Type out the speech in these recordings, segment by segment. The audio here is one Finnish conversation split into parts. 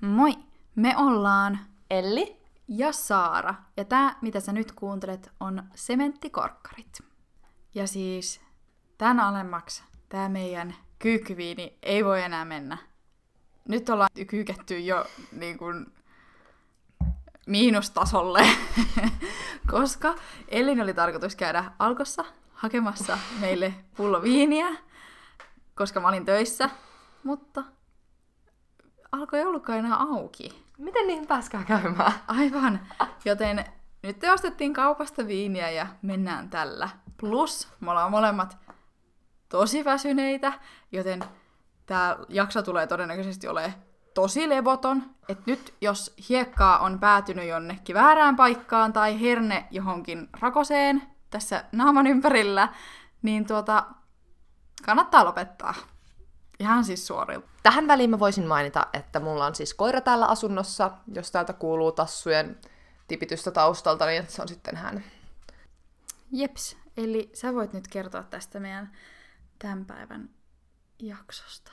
Moi! Me ollaan Elli? ja Saara. Ja tää, mitä sä nyt kuuntelet, on Sementtikorkkarit. Ja siis tän alemmaksi tää meidän kyykkyviini ei voi enää mennä. Nyt ollaan kyyketty jo niin kuin miinustasolle, koska Ellin oli tarkoitus käydä alkossa hakemassa meille pullo viiniä, koska mä olin töissä, mutta alko ei ollutkaan enää auki. Miten niin pääskää käymään? Aivan. Joten nyt te ostettiin kaupasta viiniä ja mennään tällä. Plus, me ollaan molemmat tosi väsyneitä, joten tämä jakso tulee todennäköisesti olemaan tosi levoton. Et nyt jos hiekkaa on päätynyt jonnekin väärään paikkaan tai herne johonkin rakoseen tässä naaman ympärillä, niin tuota, kannattaa lopettaa. Ihan siis suorilta. Tähän väliin mä voisin mainita, että mulla on siis koira täällä asunnossa. Jos täältä kuuluu tassujen tipitystä taustalta, niin se on sitten hän. Jeps, eli sä voit nyt kertoa tästä meidän tämän päivän jaksosta.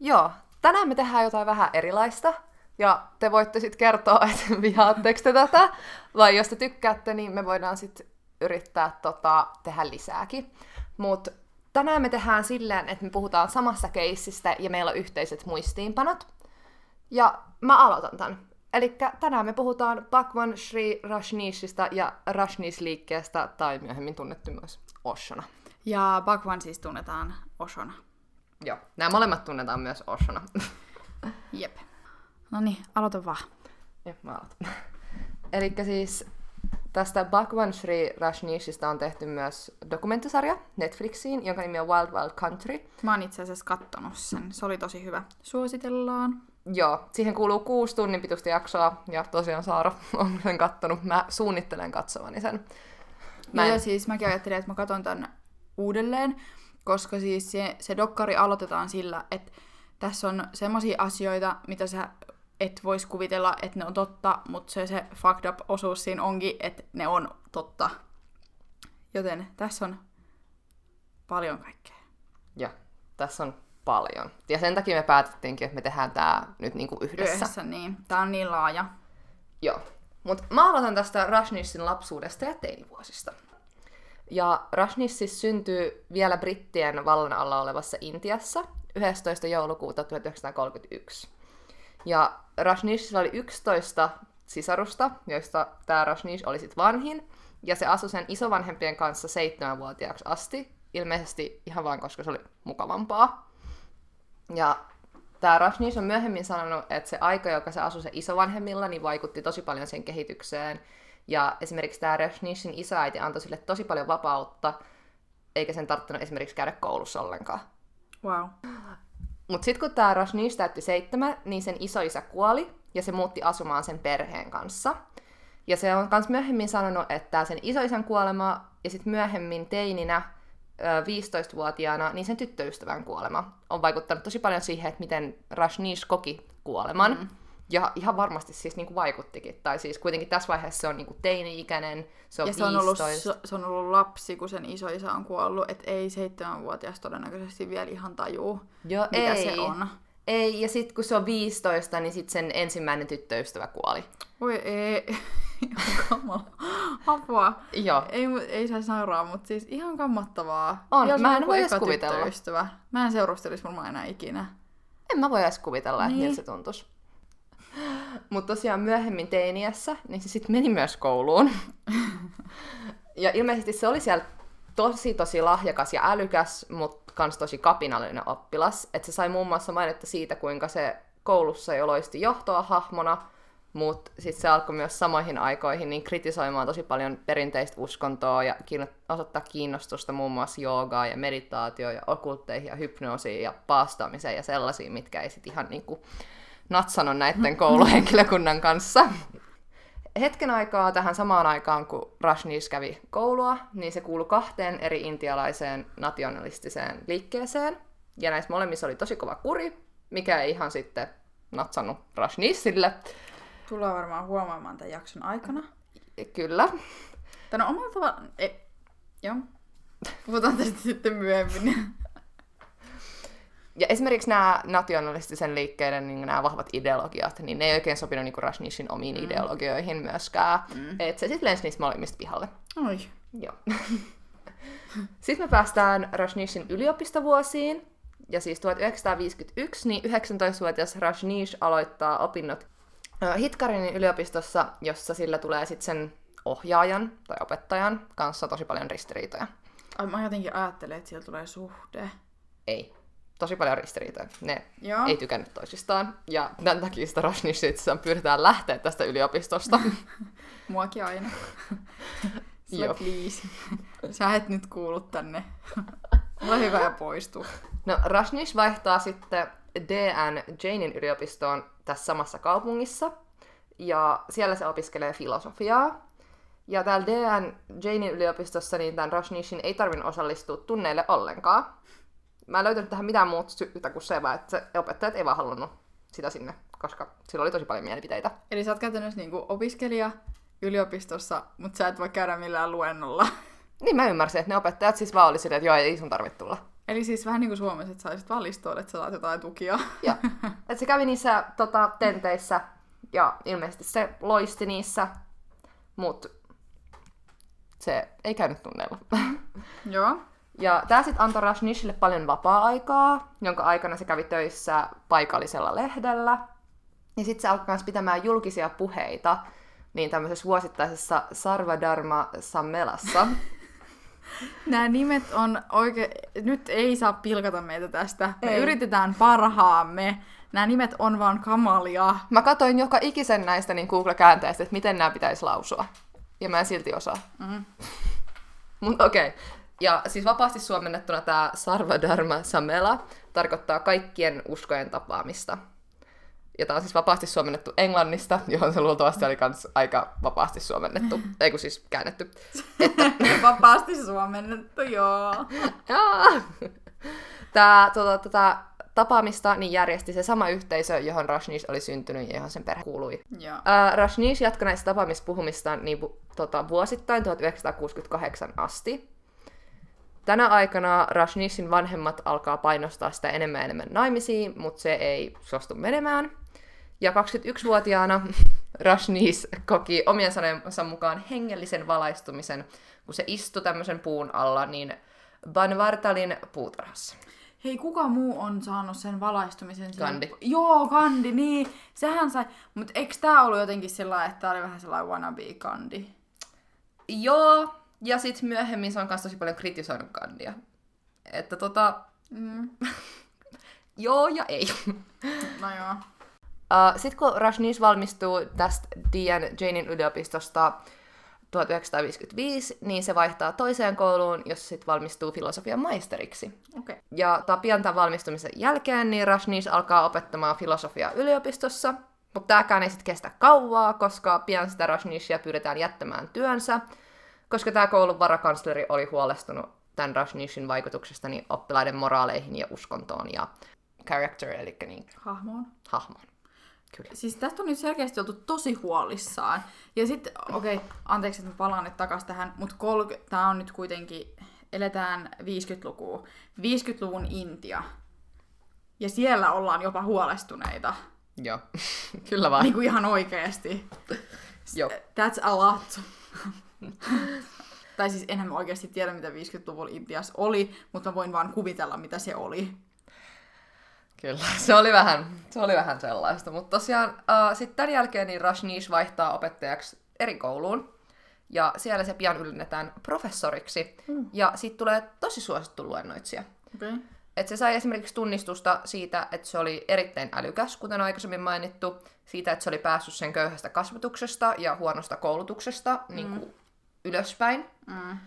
Joo, tänään me tehdään jotain vähän erilaista. Ja te voitte sitten kertoa, että vihaatteko te tätä. Vai jos te tykkäätte, niin me voidaan sitten yrittää tota, tehdä lisääkin. Mutta tänään me tehdään silleen, että me puhutaan samasta keissistä ja meillä on yhteiset muistiinpanot. Ja mä aloitan tämän. Eli tänään me puhutaan Bhagwan Sri Rajneeshista ja Rajneesh-liikkeestä, tai myöhemmin tunnettu myös Oshona. Ja Bhagwan siis tunnetaan Oshona. Joo, nämä molemmat tunnetaan myös Oshona. Jep. No niin, aloita vaan. Joo, mä aloitan. Eli siis tästä Bhagwan Sri Rajneeshista on tehty myös dokumenttisarja Netflixiin, jonka nimi on Wild Wild Country. Mä oon itse asiassa kattonut sen. Se oli tosi hyvä. Suositellaan. Joo, siihen kuuluu kuusi tunnin pituista jaksoa, ja tosiaan Saara on sen kattonut. Mä suunnittelen katsovani sen. Mä en... siis mäkin ajattelin, että mä katon tän uudelleen, koska siis se, se dokkari aloitetaan sillä, että tässä on semmoisia asioita, mitä sä et vois kuvitella, että ne on totta, mutta se, se fucked up osuus siinä onkin, että ne on totta. Joten tässä on paljon kaikkea. Joo, tässä on paljon. Ja sen takia me päätettiinkin, että me tehdään tää nyt niinku yhdessä. Yhdessä, niin. Tää on niin laaja. Joo. Mutta mä aloitan tästä Rajneeshin lapsuudesta ja teinivuosista. Ja Rajneesh siis syntyy vielä brittien vallan alla olevassa Intiassa 11. joulukuuta 1931. Ja Rajneeshilla oli 11 sisarusta, joista tämä Rajneesh oli sitten vanhin, ja se asui sen isovanhempien kanssa seitsemänvuotiaaksi asti, ilmeisesti ihan vain koska se oli mukavampaa. Ja tämä Rajneesh on myöhemmin sanonut, että se aika, joka se asui se isovanhemmilla, niin vaikutti tosi paljon sen kehitykseen. Ja esimerkiksi tämä Rajneeshin isoäiti antoi sille tosi paljon vapautta, eikä sen tarttunut esimerkiksi käydä koulussa ollenkaan. Wow. Mutta sitten kun tämä Rajneesh täytti seitsemän, niin sen isoisä kuoli ja se muutti asumaan sen perheen kanssa. Ja se on myös myöhemmin sanonut, että sen isoisän kuolema ja sitten myöhemmin teininä, ö, 15-vuotiaana, niin sen tyttöystävän kuolema on vaikuttanut tosi paljon siihen, että miten Rajneesh koki kuoleman. Mm. Ja ihan varmasti siis niinku vaikuttikin. Tai siis kuitenkin tässä vaiheessa se on niinku teini-ikäinen, se on Ja se on, ollut, se, se on ollut lapsi, kun sen isoisä on kuollut, että ei seitsemänvuotias todennäköisesti vielä ihan tajuu, Joo, mitä ei. se on. Ei, ja sitten kun se on 15, niin sitten sen ensimmäinen tyttöystävä kuoli. Voi ei, ihan kamala. Apua. Joo. Ei, ei saa sauraa, mutta siis ihan kammottavaa. On. Jos Mä en voi edes kuvitella. tyttöystävä. Mä en seurustelisi varmaan enää ikinä. En mä voi edes kuvitella, että Niin. miltä se tuntuisi. Mutta tosiaan myöhemmin teiniässä, niin se sitten meni myös kouluun. ja ilmeisesti se oli siellä tosi tosi lahjakas ja älykäs, mutta kans tosi kapinallinen oppilas. Että se sai muun muassa mainetta siitä, kuinka se koulussa jo loisti johtoa hahmona, mutta sitten se alkoi myös samoihin aikoihin niin kritisoimaan tosi paljon perinteistä uskontoa ja osoittaa kiinnostusta muun muassa joogaa ja meditaatioon ja okultteihin ja hypnoosiin ja paastaamiseen ja sellaisiin, mitkä ei sitten ihan niinku natsannut näiden kouluhenkilökunnan kanssa. Hetken aikaa tähän samaan aikaan, kun Rajneesh kävi koulua, niin se kuului kahteen eri intialaiseen nationalistiseen liikkeeseen. Ja näissä molemmissa oli tosi kova kuri, mikä ei ihan sitten natsannut Rajneeshille. Tullaan varmaan huomaamaan tämän jakson aikana. Kyllä. Tänä omalla tavalla... Ei. Joo. Puhutaan tästä sitten myöhemmin. Ja esimerkiksi nämä nationalistisen liikkeiden niin nämä vahvat ideologiat, niin ne ei oikein sopinut niin Rashnishin omiin mm. ideologioihin myöskään. Mm. Että se sitten lensi niistä molemmista pihalle. Oi. Joo. sitten me päästään Rashnishin yliopistovuosiin. Ja siis 1951, niin 19-vuotias Rajneesh aloittaa opinnot Hitkarinin yliopistossa, jossa sillä tulee sitten sen ohjaajan tai opettajan kanssa tosi paljon ristiriitoja. Ai, mä jotenkin ajattelen, että siellä tulee suhde. Ei. Tosi paljon ristiriitoja. Ne Joo. ei tykännyt toisistaan. Ja tämän takia sitä Rajneeshia pyritään lähteä tästä yliopistosta. Muakin aina. Sillä Joo. please. Sä et nyt kuulu tänne. Ole hyvä ja poistu. No, Rajneesh vaihtaa sitten DN Janein yliopistoon tässä samassa kaupungissa. Ja siellä se opiskelee filosofiaa. Ja täällä DN Janein yliopistossa niin tämän Rajneeshin ei tarvinnut osallistua tunneille ollenkaan. Mä en löytänyt tähän mitään muuta syytä kuin se, vaan että se opettajat ei vaan halunnut sitä sinne, koska sillä oli tosi paljon mielipiteitä. Eli sä oot käytännössä niinku opiskelija yliopistossa, mutta sä et voi käydä millään luennolla. Niin mä ymmärsin, että ne opettajat siis vaan oli silleen, että joo, ei sun tarvitse tulla. Eli siis vähän niin kuin Suomessa, että saisit valistoon, että sä saat jotain tukia. Joo. Et se kävi niissä tota, tenteissä ja ilmeisesti se loisti niissä, mutta se ei käynyt tunneilla. Joo. Ja tää sitten antoi Rajnishille paljon vapaa-aikaa, jonka aikana se kävi töissä paikallisella lehdellä. Ja sitten se alkoi myös pitämään julkisia puheita niin tämmöisessä vuosittaisessa Sarvadharma Sammelassa. Nämä nimet on oikein... Nyt ei saa pilkata meitä tästä. Me Ei. yritetään parhaamme. Nämä nimet on vaan kamalia. Mä katsoin joka ikisen näistä niin Google-käänteistä, että miten nämä pitäisi lausua. Ja mä en silti osaa. Mm. Mutta okei. Okay. Ja siis vapaasti suomennettuna tämä Sarvadharma Samela tarkoittaa kaikkien uskojen tapaamista. Ja tämä on siis vapaasti suomennettu englannista, johon se luultavasti oli kans aika vapaasti suomennettu. Ei kun siis käännetty. Vapaasti suomennettu, joo. Tämä tota, tota, tapaamista niin järjesti se sama yhteisö, johon Rajneesh oli syntynyt ja johon sen perhe kuului. Joo. Uh, Rajneesh jatkoi näistä tapaamispuhumistaan niin, tota, vuosittain 1968 asti. Tänä aikana Rajneeshin vanhemmat alkaa painostaa sitä enemmän ja enemmän naimisiin, mutta se ei suostu menemään. Ja 21-vuotiaana Rajneesh koki omien sanojensa mukaan hengellisen valaistumisen, kun se istui tämmöisen puun alla, niin Banvartalin puutarhassa. Hei, kuka muu on saanut sen valaistumisen? sinne? Gandhi. Joo, Gandhi, niin. Sehän sai... Mutta eikö tää ollut jotenkin sellainen, että tää oli vähän sellainen wannabe Gandhi? Joo, ja sitten myöhemmin se on myös tosi paljon kritisoinut Gandia. Että tota, Mm. joo ja ei. No joo. Uh, Sitten kun Rajneesh valmistuu tästä Dian Janein yliopistosta 1955, niin se vaihtaa toiseen kouluun, jossa sitten valmistuu filosofian maisteriksi. Okay. Ja ta- pian tämän valmistumisen jälkeen niin Rajneesh alkaa opettamaan filosofiaa yliopistossa, mutta tämäkään ei sitten kestä kauaa, koska pian sitä Rajneeshia pyydetään jättämään työnsä, koska tämä koulun varakansleri oli huolestunut tämän Rajneeshin vaikutuksesta niin oppilaiden moraaleihin ja uskontoon ja character, eli niin Hahmoon. hahmoon. Kyllä. Siis tästä on nyt selkeästi oltu tosi huolissaan. Ja sitten, okei, okay, anteeksi, että mä palaan nyt takas tähän, mutta kol- tää on nyt kuitenkin, eletään 50-lukua. 50-luvun Intia. Ja siellä ollaan jopa huolestuneita. Joo, kyllä vaan. Niin kuin ihan oikeesti. Joo. That's a lot. tai siis enhän mä oikeasti tiedä, mitä 50-luvulla Intiassa oli, mutta mä voin vaan kuvitella, mitä se oli. Kyllä, se oli vähän, se oli vähän sellaista. Mutta tosiaan uh, sitten tämän jälkeen niin Rajneesh vaihtaa opettajaksi eri kouluun. Ja siellä se pian ylinnetään professoriksi. Mm. Ja sitten tulee tosi suosittu luennoitsija. Okay. Et se sai esimerkiksi tunnistusta siitä, että se oli erittäin älykäs, kuten aikaisemmin mainittu. Siitä, että se oli päässyt sen köyhästä kasvatuksesta ja huonosta koulutuksesta mm. niin kuin ylöspäin. Mm.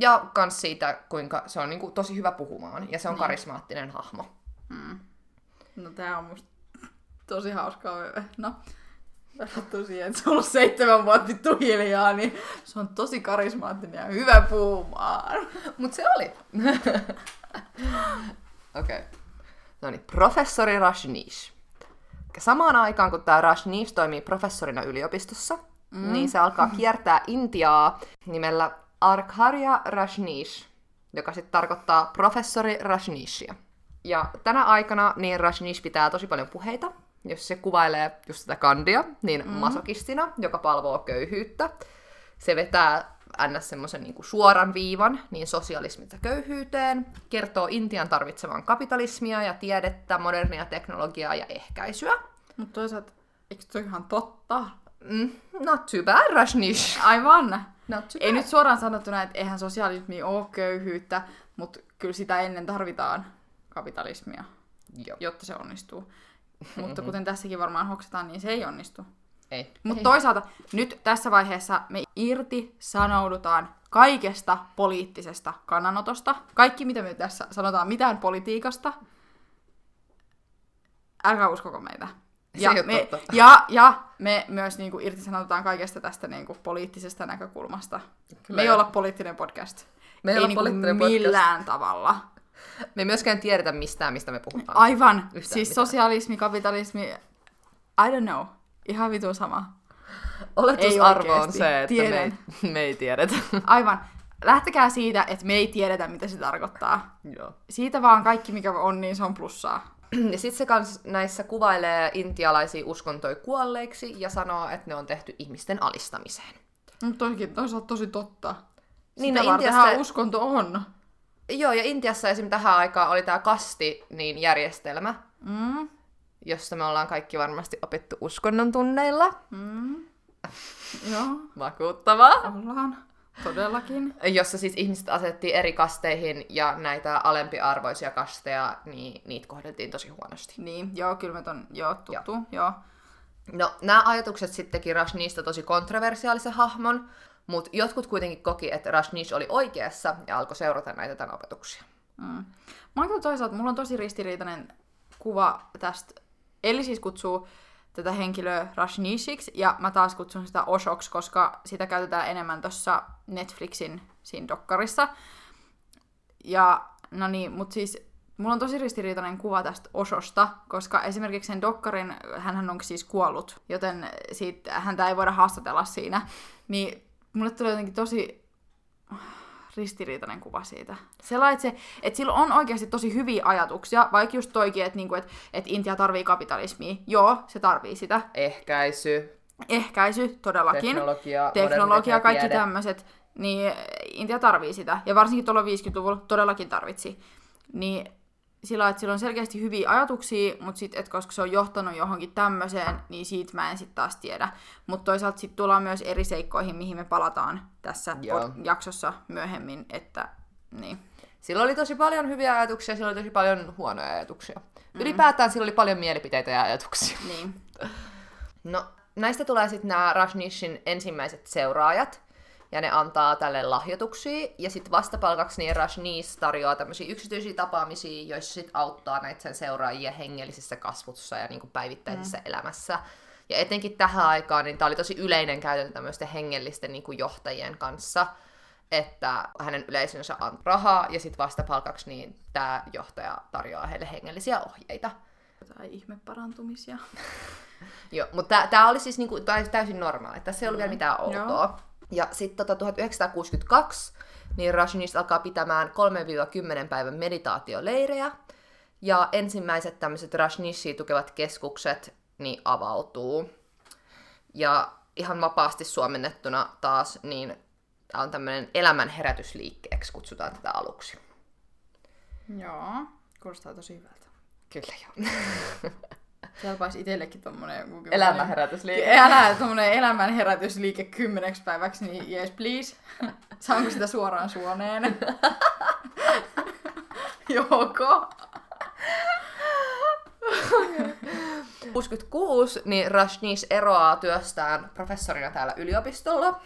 Ja kans siitä, kuinka se on niin kuin, tosi hyvä puhumaan. Ja se on karismaattinen hahmo. Mm. No tää on musta tosi hauskaa. No, verrattuna siihen, että se on ollut seitsemän vuotta vittu hiljaa, niin se on tosi karismaattinen ja hyvä puhumaan. Mut se oli. Okei. Okay. No niin, professori Rajneesh. Samaan aikaan, kun tämä Rajneesh toimii professorina yliopistossa, mm. niin se alkaa kiertää Intiaa nimellä Arkharya Rajneesh, joka sitten tarkoittaa professori Rajneeshia. Ja tänä aikana niin Rajneesh pitää tosi paljon puheita, jos se kuvailee just sitä kandia, niin mm. masokistina, joka palvoo köyhyyttä. Se vetää ns. semmoisen niin suoran viivan niin sosialismista köyhyyteen, kertoo Intian tarvitsevan kapitalismia ja tiedettä, modernia teknologiaa ja ehkäisyä. Mutta toisaalta, eikö toi ihan totta? Mm, not too bad, Rajneesh. Aivan. Not too Ei bad. nyt suoraan sanottuna, että eihän sosialismi ole köyhyyttä, mutta kyllä sitä ennen tarvitaan kapitalismia, Joo. jotta se onnistuu. Mutta kuten tässäkin varmaan hoksataan, niin se ei onnistu. Ei. Mutta Ei. toisaalta nyt tässä vaiheessa me irti sanoudutaan kaikesta poliittisesta kannanotosta. Kaikki, mitä me tässä sanotaan mitään politiikasta, älkää uskoko meitä. Ja me, ja, ja me myös niinku irtisanoudutaan kaikesta tästä niinku poliittisesta näkökulmasta. Kyllä me ei olla poliittinen podcast. Me ei ei olla niinku poliittinen podcast. millään tavalla. Me ei myöskään tiedetä mistään, mistä me puhutaan. Aivan. Yhtään siis mitään. sosialismi, kapitalismi, I don't know. Ihan vitun sama. Oletusarvo on se, että me ei, me ei tiedetä. Aivan. Lähtekää siitä, että me ei tiedetä, mitä se tarkoittaa. Joo. Siitä vaan kaikki, mikä on, niin se on plussaa. Ja sitten se kans näissä kuvailee intialaisia uskontoja kuolleiksi ja sanoo, että ne on tehty ihmisten alistamiseen. Mutta toikin toisaalta tosi totta. Niin, Sitä no Intiassa- uskonto on. Joo, ja Intiassa esim. tähän aikaan oli tämä kasti niin järjestelmä, Mm, jossa me ollaan kaikki varmasti opittu uskonnon tunneilla. mm. Joo, Vakuuttavaa. ollaan. Todellakin. Jossa siis ihmiset asettiin eri kasteihin ja näitä alempiarvoisia kasteja, niin niitä kohdeltiin tosi huonosti. Niin, joo, kyllä me on, joo, tuttu, joo. joo. No, nämä ajatukset sitten teki tosi kontroversiaalisen hahmon, mutta jotkut kuitenkin koki, että Rajneesh oli oikeassa ja alkoi seurata näitä tämän opetuksia. Mm. Mä toisaalta, mulla on tosi ristiriitainen kuva tästä. Eli siis kutsuu tätä henkilöä Rajneeshiksi, ja mä taas kutsun sitä Oshoksi, koska sitä käytetään enemmän tuossa Netflixin siinä dokkarissa. Ja no niin, mut siis mulla on tosi ristiriitainen kuva tästä Oshosta, koska esimerkiksi sen dokkarin, hän on siis kuollut, joten siitä, häntä ei voida haastatella siinä. Niin mulle tulee jotenkin tosi ristiriitainen kuva siitä. Sellainen, että, se, että sillä on oikeasti tosi hyviä ajatuksia, vaikka just toikin, että, niinku, että, että Intia tarvii kapitalismia. Joo, se tarvii sitä. Ehkäisy, Ehkäisy, todellakin. teknologia, Teknologia, kaikki tämmöiset. Niin Intia tarvii sitä. Ja varsinkin tuolla 50-luvulla todellakin tarvitsi. Niin sillä, että sillä on selkeästi hyviä ajatuksia, mutta sitten, että koska se on johtanut johonkin tämmöiseen, niin siitä mä en sitten taas tiedä. Mutta toisaalta sitten tullaan myös eri seikkoihin, mihin me palataan tässä Joo. jaksossa myöhemmin, että niin. Sillä oli tosi paljon hyviä ajatuksia, sillä oli tosi paljon huonoja ajatuksia. Mm. Ylipäätään sillä oli paljon mielipiteitä ja ajatuksia. niin. No, näistä tulee sitten nämä Rajneeshin ensimmäiset seuraajat, ja ne antaa tälle lahjoituksia, ja sitten vastapalkaksi niin Rajneesh tarjoaa tämmöisiä yksityisiä tapaamisia, joissa sitten auttaa näitä sen seuraajia hengellisessä kasvussa ja niinku päivittäisessä mm. elämässä. Ja etenkin tähän aikaan, niin tämä oli tosi yleinen käytäntö tämmöisten hengellisten niinku johtajien kanssa, että hänen yleisönsä antaa rahaa, ja sitten vastapalkaksi niin tämä johtaja tarjoaa heille hengellisiä ohjeita. Tai ihmeparantumisia. Joo, mutta tämä oli siis niinku, täysin normaali. Tässä ei ollut vielä mitään outoa. Mm. Joo. Ja sitten tota, 1962 niin Rajneesh alkaa pitämään 3-10 päivän meditaatioleirejä. Ja ensimmäiset tämmöiset Rajneeshia tukevat keskukset niin avautuu. Ja ihan vapaasti suomennettuna taas, niin tämä on tämmöinen elämänherätysliikkeeksi kutsutaan tätä aluksi. Joo, kuulostaa tosi hyvältä. Kyllä joo. Kelpaisi itsellekin tommonen joku... Elämänherätysliike. Älä tommonen elämänherätysliike kymmeneksi päiväksi, niin yes please. Saanko sitä suoraan suoneen? Joko? 66, niin Rajneesh eroaa työstään professorina täällä yliopistolla.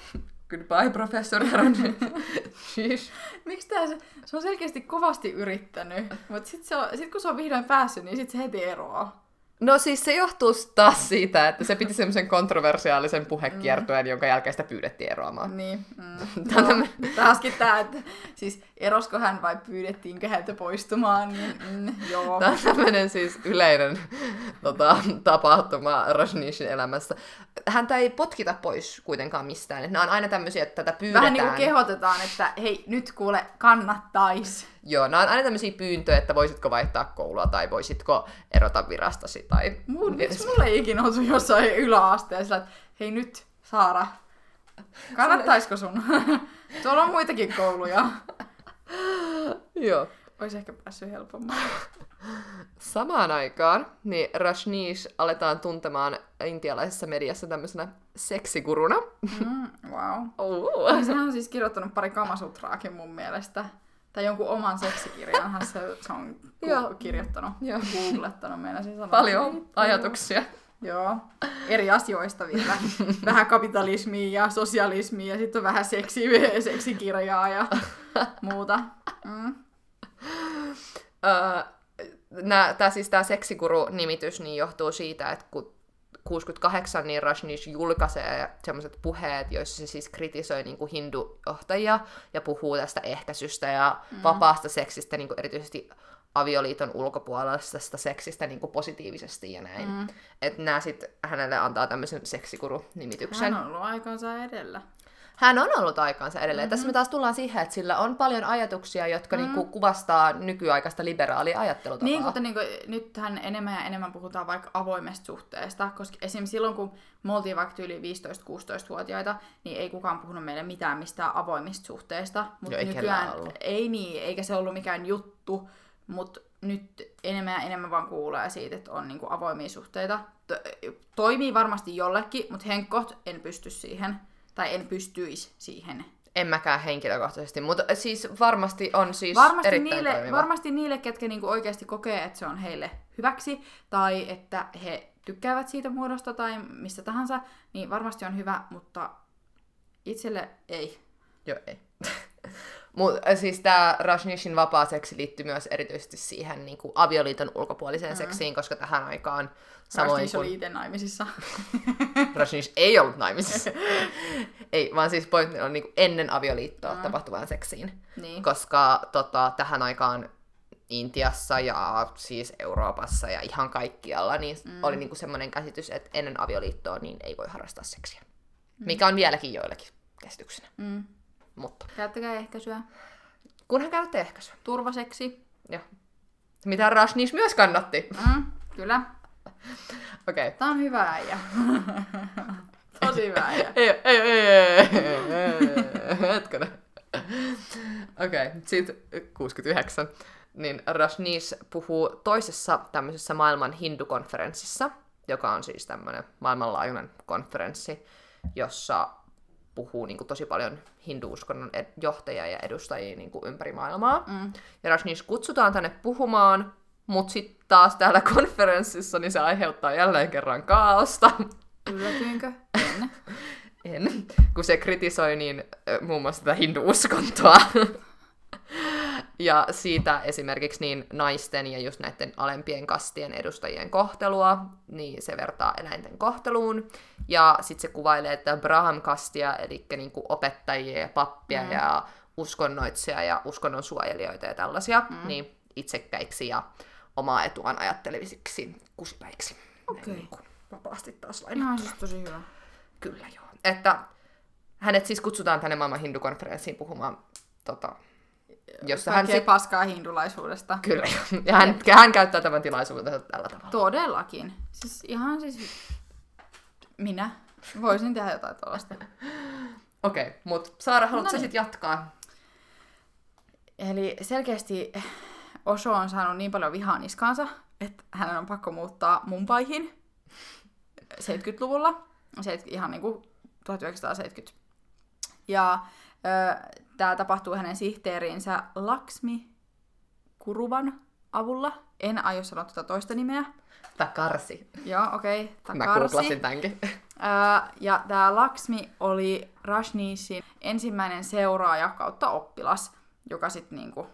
Goodbye, professori Rajneesh. Miksi tää se, se on selkeästi kovasti yrittänyt, mutta sit, se on, sit kun se on vihdoin päässyt, niin sit se heti eroaa. No siis se johtuu taas siitä, että se piti semmoisen kontroversiaalisen puhekiertueen, jonka jälkeen sitä pyydettiin eroamaan. Niin. Mm. Joo, tämmönen- Taaskin tää, että siis erosko hän vai pyydettiinkö häntä poistumaan, niin mm, joo. Tämä on tämmöinen siis yleinen tota, tapahtuma Rajneeshin elämässä. Häntä ei potkita pois kuitenkaan mistään. Nämä on aina tämmöisiä, että tätä pyydetään. Vähän niin kuin kehotetaan, että hei, nyt kuule, kannattais. Joo, nämä on aina tämmöisiä pyyntöjä, että voisitko vaihtaa koulua tai voisitko erota virastasi tai... Mun, miksi mulla ei ikinä oltu jossain yläasteessa, että hei nyt, Saara, kannattaisiko sun? Tuolla on muitakin kouluja. Joo. Olisi ehkä päässyt helpommin. Samaan aikaan niin Rajneesh aletaan tuntemaan intialaisessa mediassa tämmöisenä seksiguruna. Mm, wow. Oh. Sehän on siis kirjoittanut pari kamasutraakin mun mielestä. Tai jonkun oman seksikirjanhan se, se on ku- kirjoittanut. Joo. Googlettanut meinasin sanoa. Paljon ajatuksia. Joo. Eri asioista vielä. Vähän kapitalismia ja sosialismia ja sitten on vähän seksi, seksikirjaa ja muuta. Mm. Öö, Tämä siis tämä seksiguru-nimitys niin johtuu siitä, että kun 68 niin Rajneesh julkaisee sellaiset puheet, joissa se siis kritisoi niin kuin hindujohtajia ja puhuu tästä ehkäisystä ja mm. vapaasta seksistä, niin kuin erityisesti avioliiton ulkopuolisesta seksistä niin kuin positiivisesti ja näin. Mm. Että nämä sitten hänelle antaa tämmöisen seksiguru-nimityksen. Hän on ollut aikansa edellä. Hän on ollut aikaansa edelleen. Mm-hmm. Tässä me taas tullaan siihen, että sillä on paljon ajatuksia, jotka mm. niinku kuvastaa nykyaikaista liberaalia ajattelutapaa. Niin, mutta niin kuin, nythän enemmän ja enemmän puhutaan vaikka avoimesta suhteesta, koska esim. silloin, kun me oltiin vaikka yli 15-16-vuotiaita, niin ei kukaan puhunut meille mitään mistään avoimista suhteista. Mutta nykyään ei niin, eikä se ollut mikään juttu, mutta nyt enemmän ja enemmän vaan kuulee siitä, että on niin kuin avoimia suhteita. To- toimii varmasti jollekin, mutta henkot en pysty siihen, tai en pystyisi siihen. En mäkään henkilökohtaisesti, mutta siis varmasti on siis Varmasti erittäin niille, toimiva. varmasti niille, ketkä niinku oikeasti kokee, että se on heille hyväksi, tai että he tykkäävät siitä muodosta tai mistä tahansa, niin varmasti on hyvä, mutta itselle ei. Joo, ei. Mut, siis tämä Rajneeshin vapaa seksi liittyy myös erityisesti siihen niin kuin avioliiton ulkopuoliseen mm. seksiin, koska tähän aikaan samoin Samoin kuin oli itse naimisissa. Rajneesh ei ollut naimisissa. ei, vaan siis pointti on niin kuin ennen avioliittoa mm. tapahtuvaan seksiin. niin. koska tota, tähän aikaan Intiassa ja siis Euroopassa ja ihan kaikkialla niin mm. oli niinku semmoinen käsitys, että ennen avioliittoa niin ei voi harrastaa seksiä. Mm. Mikä on vieläkin joillekin käsityksenä. Mm. Mutta Käyttäkää ehkäisyä. kunhan käytte ehkäisyä. Turvaseksi. Ja. Mitä Rashnis myös kannatti. Mm, kyllä. Okei. Okay. Tää on hyvä äijä. Tosi hyvä äijä. Ei, ei, ei, ei, ei, hetkinen. Okei, okay, sitten 69. Niin Rajneesh puhuu toisessa tämmöisessä maailman hindukonferenssissa, joka on siis tämmöinen maailmanlaajuinen konferenssi, jossa puhuu niin kuin, tosi paljon hinduuskonnon ed- johtajia ja edustajia niin kuin, ympäri maailmaa. Mm. Ja Rajneesh kutsutaan tänne puhumaan, mutta sitten taas täällä konferenssissa niin se aiheuttaa jälleen kerran kaaosta. Yllätyinkö? En. En, kun se kritisoi niin muun muassa tätä hinduuskontoa. Ja siitä esimerkiksi niin naisten ja just näiden alempien kastien edustajien kohtelua, niin se vertaa eläinten kohteluun. Ja sitten se kuvailee, että Braham-kastia, eli niin kuin opettajia ja pappia mm. ja uskonnoitsija ja uskonnon suojelijoita ja tällaisia, mm. niin itsekkäiksi ja omaa etuaan ajattelevisiksi kusipäiksi. Okei. niin kuin vapaasti taas lainattuna. Ihan siis tosi hyvä. Kyllä joo. Että hänet siis kutsutaan tänne maailman hindukonferenssiin puhumaan, tota, jossa hän sit, paskaa hindulaisuudesta. kyllä, ja hän, hän käyttää tämän tilaisuuden tällä tavalla. Todellakin. Siis ihan siis... Minä voisin tehdä jotain tuollaista. Okei, okay, mutta Saara, haluatko No niin. sitten jatkaa? Eli selkeästi Osho on saanut niin paljon vihaa niskaansa, että hänen on pakko muuttaa Mumbaihin 70-luvulla. Se ihan niin kuin 1970. Ja tämä tapahtuu hänen sihteerinsä Laksmi Kuruvan avulla. En aio sanoa tuota toista nimeä. Tää karsi. Joo, okei. Okay, Mä googlasin tämänkin. Ja tämä Laksmi oli Rajneeshin ensimmäinen seuraaja kautta oppilas, joka sitten niinku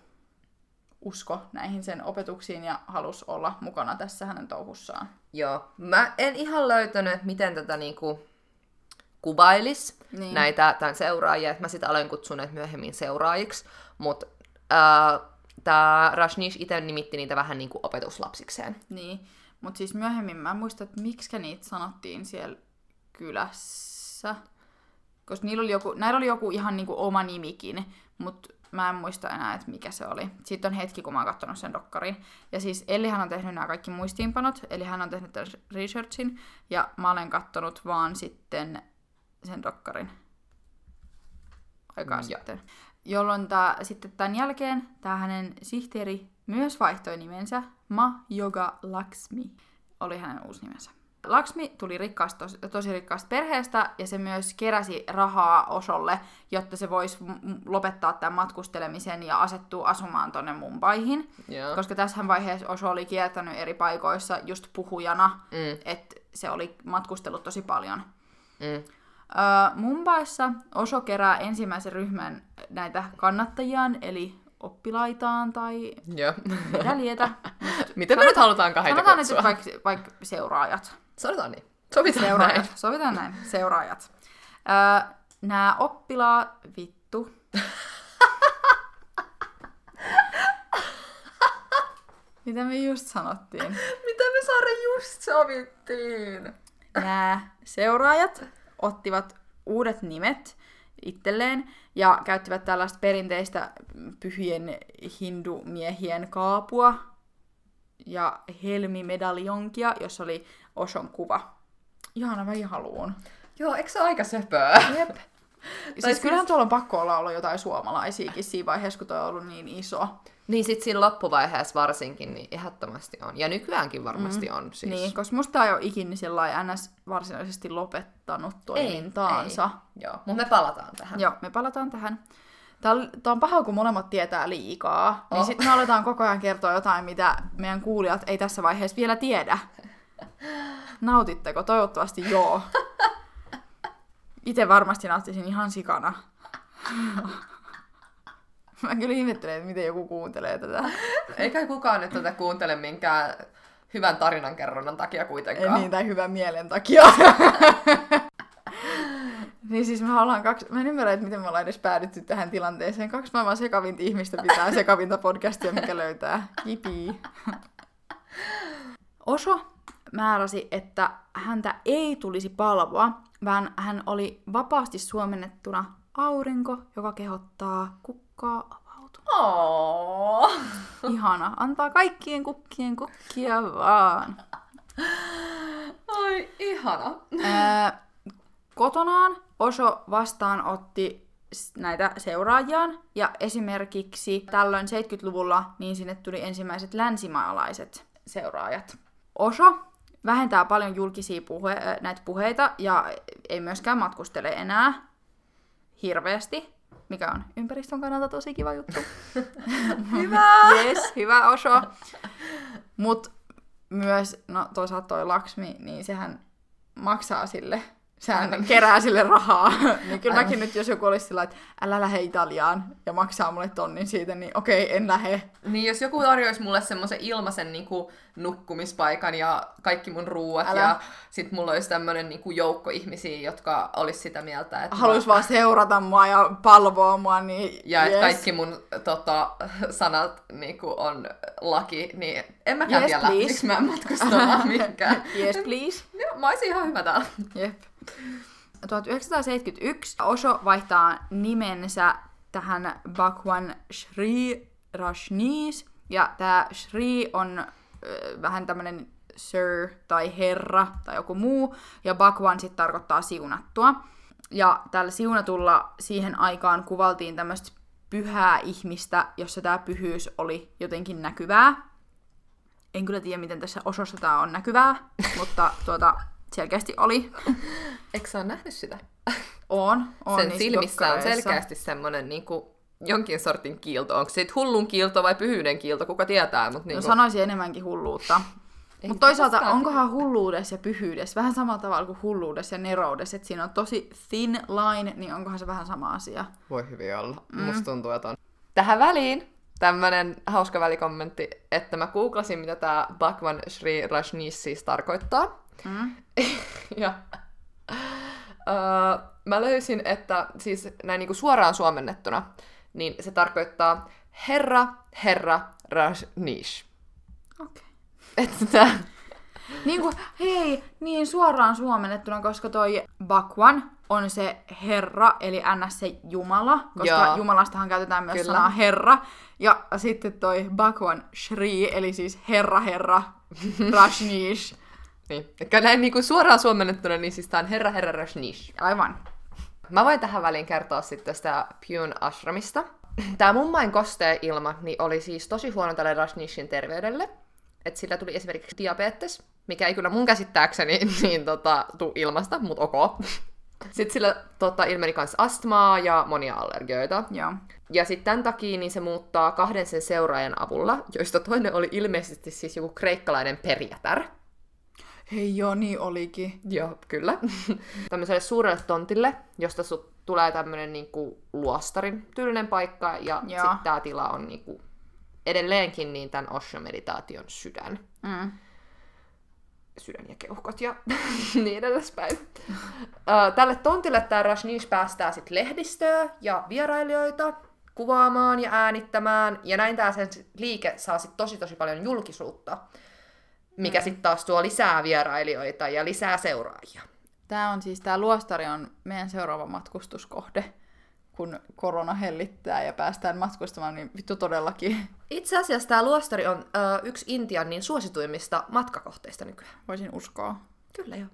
usko näihin sen opetuksiin ja halusi olla mukana tässä hänen touhussaan. Joo, mä en ihan löytänyt, että miten tätä niinku kuvailis Niin. niin. näitä tämän seuraajia, että mä sitten aloin kutsun näitä myöhemmin seuraajiksi, mutta äh, tämä Rajneesh itse nimitti niitä vähän niinku opetuslapsikseen. Niin, mutta siis myöhemmin mä en muista, että miksi niitä sanottiin siellä kylässä. Koska niillä oli joku, näillä oli joku ihan niinku oma nimikin, mutta mä en muista enää, että mikä se oli. Siitä on hetki, kun mä oon katsonut sen dokkarin. Ja siis Ellihan on tehnyt nämä kaikki muistiinpanot, eli hän on tehnyt tämän researchin, ja mä olen katsonut vaan sitten sen dokkarin aikaa Mm, sitten. Jolloin tää, sitten tämän jälkeen tämä hänen sihteeri myös vaihtoi nimensä. Ma Yoga Lakshmi oli hänen uusi nimensä. Lakshmi tuli rikkaasta, tosi, tosi rikkaasta perheestä ja se myös keräsi rahaa Osolle, jotta se voisi lopettaa tämän matkustelemisen ja asettua asumaan tonne Mumbaihin. Joo. Koska tässä vaiheessa Osho oli kiertänyt eri paikoissa just puhujana, Mm, että se oli matkustellut tosi paljon. mm. Öö, Mumbaissa Osho kerää ensimmäisen ryhmän näitä kannattajiaan, eli oppilaitaan tai Joo. mitä lietä. Miten me nyt halutaankaan heitä Sanotaan nyt kutsua? vaikka vaik seuraajat. Sanotaan niin. Sovitaan Seuraajat. näin. Sovitaan näin. Seuraajat. Öö, nämä oppilaat, vittu. Mitä me just sanottiin? Mitä me Saara just sovittiin? Nämä seuraajat ottivat uudet nimet itselleen ja käyttivät tällaista perinteistä pyhien hindumiehien kaapua ja helmimedaljonkia, jossa oli Oshon kuva. Ihana, mäkin haluun. Joo, eikö se aika söpöä? Jep. Siis kyllähän tuolla on pakko olla ollut jotain suomalaisiakin siinä vaiheessa, kun toi on ollut niin iso. Niin sit siinä loppuvaiheessa varsinkin, niin ehdottomasti on. Ja nykyäänkin varmasti on siis. Niin, koska musta ei ole ikinä sellainen NS varsinaisesti lopettanut toimintaansa. Joo, mutta me palataan tähän. Joo, me palataan tähän. Tää on, paha, kun molemmat tietää liikaa. Niin Oh. sitten me aletaan koko ajan kertoa jotain, mitä meidän kuulijat ei tässä vaiheessa vielä tiedä. Nautitteko? Toivottavasti joo. Itse varmasti nauttisin ihan sikana. Mä kyllä ihmettelen, että miten joku kuuntelee tätä. Eikä kukaan nyt tätä kuuntele minkään hyvän tarinankerronnan takia Ei kuitenkaan. niin, tai hyvän mielen takia. niin siis me ollaan kaksi, mä en ymmärrä, että miten me ollaan edes päädytty tähän tilanteeseen. Kaksi maailman sekavinta ihmistä pitää sekavinta podcastia, mikä löytää. Jipii. Oso määräsi, että häntä ei tulisi palvoa, vaan hän oli vapaasti suomennettuna aurinko, joka kehottaa kukkaa avautumaan. Oh. Ihana, antaa kaikkien kukkien kukkia vaan. Ai, ihana. Ää, kotonaan Osho vastaanotti näitä seuraajiaan, ja esimerkiksi tällöin 70-luvulla niin sinne tuli ensimmäiset länsimaalaiset seuraajat. Osho vähentää paljon julkisia puhe- näitä puheita, ja ei myöskään matkustele enää hirveästi, mikä on ympäristön kannalta tosi kiva juttu. Hyvä! yes, hyvä Osho. Mut myös, no toisaalta toi Laksmi, niin sehän maksaa sille. Sehän kerää sille rahaa. niin kyllä mäkin nyt, jos joku olisi sillä että älä lähde Italiaan ja maksaa mulle tonnin siitä, niin okei, en lähde. Niin jos joku tarjoaisi mulle semmoisen ilmaisen niinku, nukkumispaikan ja kaikki mun ruuat Älä. ja sit mulla olisi tämmönen niinku, joukko ihmisiä, jotka olisi sitä mieltä, että Haluais vaan seurata mua ja palvoa mua, niin ja yes. kaikki mun tota, sanat niinku, on laki, niin en mäkään Yes, tiedä, please. miksi mä en matkustamaan mihinkään. yes, please. Joo, mä olisin ihan hyvä täällä. Jep. 1971 Osho vaihtaa nimensä tähän Bhagwan Shri Rajneesh. Ja tämä Shri on ö, vähän tämmönen sir tai herra tai joku muu. Ja Bhagwan sitten tarkoittaa siunattua. Ja tällä siunatulla siihen aikaan kuvaltiin tämmöistä pyhää ihmistä, jossa tämä pyhyys oli jotenkin näkyvää. En kyllä tiedä, miten tässä Oshossa tämä on näkyvää, mutta tuota, selkeästi oli. Eikö sä ole nähnyt sitä? On, on Sen silmissä on selkeästi semmonen niinku, jonkin sortin kiilto. Onko se hullun kiilto vai pyhyyden kiilto, kuka tietää. Mut No niinku, sanoisin enemmänkin hulluutta. Mutta toisaalta onkohan hulluudessa ja pyhyydessä vähän samalla tavalla kuin hulluudessa ja neroudessa, että siinä on tosi thin line, niin onkohan se vähän sama asia? Voi hyvin olla. Mm. Musta tuntuu, että on. Tähän väliin tämmönen hauska välikommentti, että mä googlasin, mitä tämä Bhagwan Sri Rajneesh siis tarkoittaa. Mm? ja öö, mä löysin, että siis näin niinku suoraan suomennettuna, niin se tarkoittaa Herra, Herra Rajneesh. Okei. Että tää, Niin kuin, hei, niin suoraan suomennettuna, koska toi Bakwan on se herra, eli ns. se jumala, koska Joo. jumalastahan käytetään myös Kyllä. sanaa herra. Ja sitten toi Bakwan Shri, eli siis herra herra, Rajneesh. Niin. Eikä näin niinku suoraan suomennettuna, niin siis tää on Herra Herra Rajneesh. Aivan. Mä voin tähän väliin kertoa sitten tästä Pyun ashramista. Tää mummain kostea ilma niin oli siis tosi huono tälle Rajneeshin terveydelle. Että sillä tuli esimerkiksi diabetes, mikä ei kyllä mun käsittääkseni niin tota, tuu ilmasta, mutta ok. Sitten sillä tota, ilmeni myös astmaa ja monia allergioita. Joo. Ja sitten tämän takia niin se muuttaa kahden sen seuraajan avulla, joista toinen oli ilmeisesti siis joku kreikkalainen perjätär. Hei joo, niin olikin. Joo, kyllä. Tämmöiselle suurelle tontille, josta sut tulee tämmönen niinku luostarin tyylinen paikka, ja sitten tää tila on niinku edelleenkin niin tämän Osho-meditaation sydän. Mm. Sydän ja keuhkot ja niin edespäin. Tälle tontille tämä Rajneesh päästää sit lehdistöä ja vierailijoita kuvaamaan ja äänittämään, ja näin tämä sen liike saa sit tosi tosi paljon julkisuutta, mikä sitten taas tuo lisää vierailijoita ja lisää seuraajia. Tää on siis, tää luostari on meidän seuraava matkustuskohde. Kun korona hellittää ja päästään matkustamaan, niin vittu todellakin Itse asiassa tämä luostari on ö, yksi Intian niin suosituimmista matkakohteista nykyään. voisin uskoa. Kyllä joo.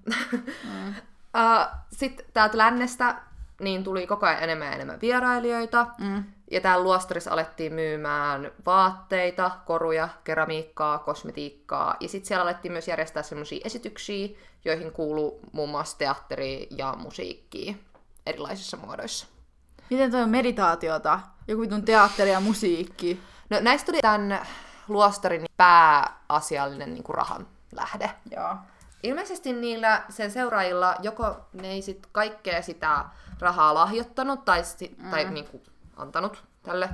Mm. Sitten täältä lännestä niin tuli koko ajan enemmän ja enemmän vierailijoita. Mm. Ja täällä luostarissa alettiin myymään vaatteita, koruja, keramiikkaa, kosmetiikkaa. Ja sitten siellä alettiin myös järjestää semmoisia esityksiä, joihin kuuluu muun muassa teatteri ja musiikkia erilaisissa muodoissa. Miten toi on meditaatiota? Joku vitun teatteri ja musiikki. No näistä tuli tämän luostarin pääasiallinen niin kuin rahan lähde. Joo. Ilmeisesti niillä sen seuraajilla joko ne ei sit kaikkea sitä rahaa lahjoittanut tai, si- mm. tai niinku antanut tälle,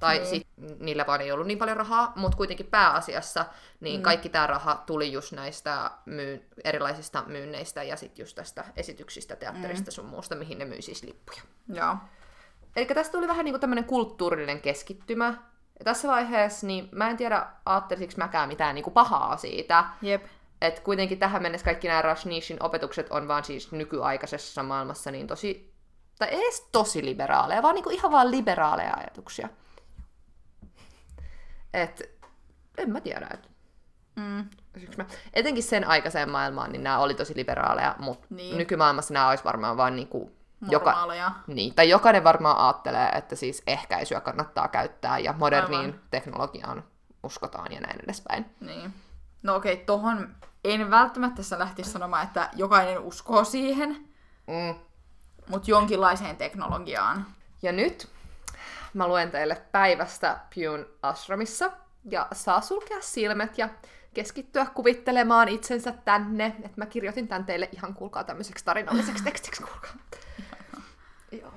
tai Niin. sit niillä vaan ei ollut niin paljon rahaa, mutta kuitenkin pääasiassa niin mm. kaikki tämä raha tuli just näistä myy- erilaisista myynneistä ja sitten just tästä esityksistä, teatterista mm. sun muusta, mihin ne myy siis lippuja. Joo. Eli tästä tuli vähän niin kuin tämmöinen kulttuurillinen keskittymä. Ja tässä vaiheessa, niin mä en tiedä, aattelisiko mäkään mitään niin kuin pahaa siitä, Jep. et kuitenkin tähän mennessä kaikki nämä Rajneeshin opetukset on vaan siis nykyaikaisessa maailmassa niin tosi, tai ei edes tosi liberaaleja, vaan niinku ihan vaan liberaaleja ajatuksia. Et en mä tiedä, et Mm. Mä, etenkin sen aikaiseen maailmaan, niin nämä oli tosi liberaaleja, mutta Niin. nykymaailmassa nämä olisi varmaan vain niinku, joka, Normaaleja. niin, tai jokainen varmaan ajattelee, että siis ehkäisyä kannattaa käyttää ja moderniin Aivan. teknologiaan uskotaan ja näin edespäin. Niin. No okei, tohon en välttämättä tässä lähtisi sanomaan, että jokainen uskoo siihen, Mm. Mutta jonkinlaiseen teknologiaan. Ja nyt mä luen teille päivästä Pyun ashramissa. Ja saa sulkea silmät ja keskittyä kuvittelemaan itsensä tänne. Että mä kirjoitin tän teille ihan kuulkaa tämmöiseksi tarinalliseksi tekstiksi, kuulkaa. Joo.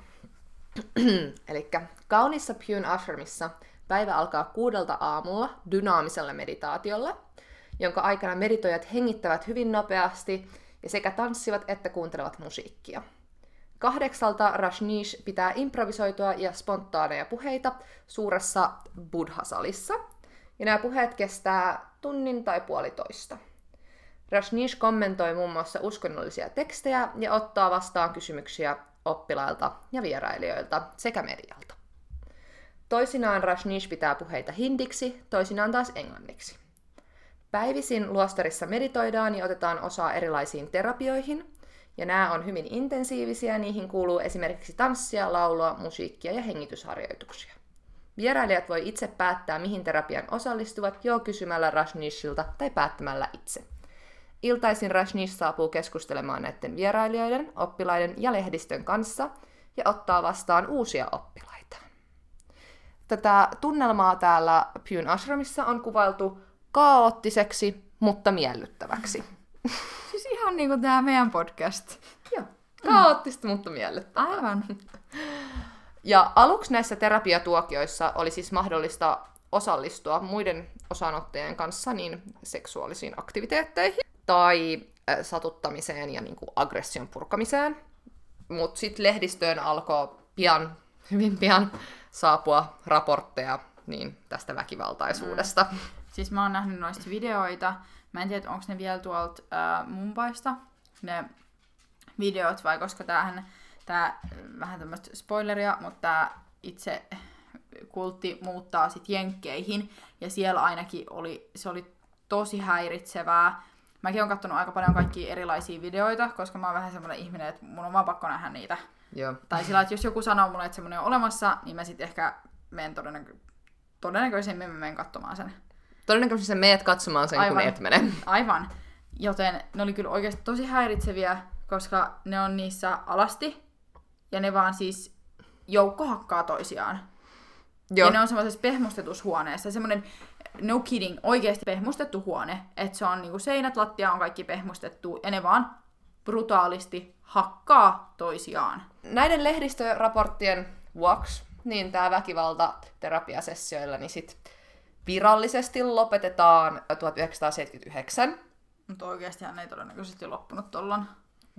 Eli kaunissa Pyun ashramissa päivä alkaa kuudelta aamulla dynaamisella meditaatiolla, jonka aikana meditoijat hengittävät hyvin nopeasti ja sekä tanssivat että kuuntelevat musiikkia. Kahdeksalta Rajneesh pitää improvisoitua ja spontaaneja puheita suuressa buddha-salissa. Ja nämä puheet kestää tunnin tai puolitoista. Rajneesh kommentoi muun muassa uskonnollisia tekstejä ja ottaa vastaan kysymyksiä oppilailta ja vierailijoilta sekä medialta. Toisinaan Rajneesh pitää puheita hindiksi, toisinaan taas englanniksi. Päivisin luostarissa meditoidaan ja otetaan osaa erilaisiin terapioihin, ja nämä on hyvin intensiivisiä, niihin kuuluu esimerkiksi tanssia, laulua, musiikkia ja hengitysharjoituksia. Vierailijat voi itse päättää, mihin terapian osallistuvat, jo kysymällä Rajneeshilta tai päättämällä itse. Iltaisin Rajneesh saapuu keskustelemaan näiden vierailijoiden, oppilaiden ja lehdistön kanssa ja ottaa vastaan uusia oppilaita. Tätä tunnelmaa täällä Pyun ashramissa on kuvailtu kaoottiseksi, mutta miellyttäväksi. Ihan niinku tää meidän podcast. Joo, kaoottista, mutta miellyttävää. Aivan. Ja aluksi näissä terapiatuokioissa oli siis mahdollista osallistua muiden osanottajien kanssa niin seksuaalisiin aktiviteetteihin tai satuttamiseen ja niin kuin aggression purkamiseen. Mutta sitten lehdistöön alkoi pian, hyvin pian saapua raportteja niin tästä väkivaltaisuudesta. Mm. Siis mä oon nähnyt noista videoita. Mä en tiedä, onko ne vielä tuolta äh, Mumbaista, ne videot, vai koska tämähän, tää, vähän tämmöistä spoileria, mutta tämä itse kultti muuttaa sitten Jenkkeihin, ja siellä ainakin oli, se oli tosi häiritsevää. Mäkin olen katsonut aika paljon kaikkia erilaisia videoita, koska mä oon vähän semmoinen ihminen, että mun on vaan pakko nähdä niitä. Joo. Tai sillä, että jos joku sanoo mulle, että semmoinen on olemassa, niin mä sitten ehkä menen todennäkö- todennäköisemmin mä menen katsomaan sen. Todennäköisesti sä meet katsomaan sen, kun Aivan. et mene. Aivan. Joten ne oli kyllä oikeasti tosi häiritseviä, koska ne on niissä alasti, ja ne vaan siis joukko hakkaa toisiaan. Joo. Ja ne on semmoisessa pehmustetussa huoneessa. Semmoinen, no kidding, oikeasti pehmustettu huone. Että se on niinku seinät, lattia on kaikki pehmustettu, ja ne vaan brutaalisti hakkaa toisiaan. Näiden lehdistöraporttien vuoksi, niin tämä väkivalta terapiasessioilla niin sit virallisesti lopetetaan 1979. Mutta oikeastihan ei todennäköisesti loppunut tollon.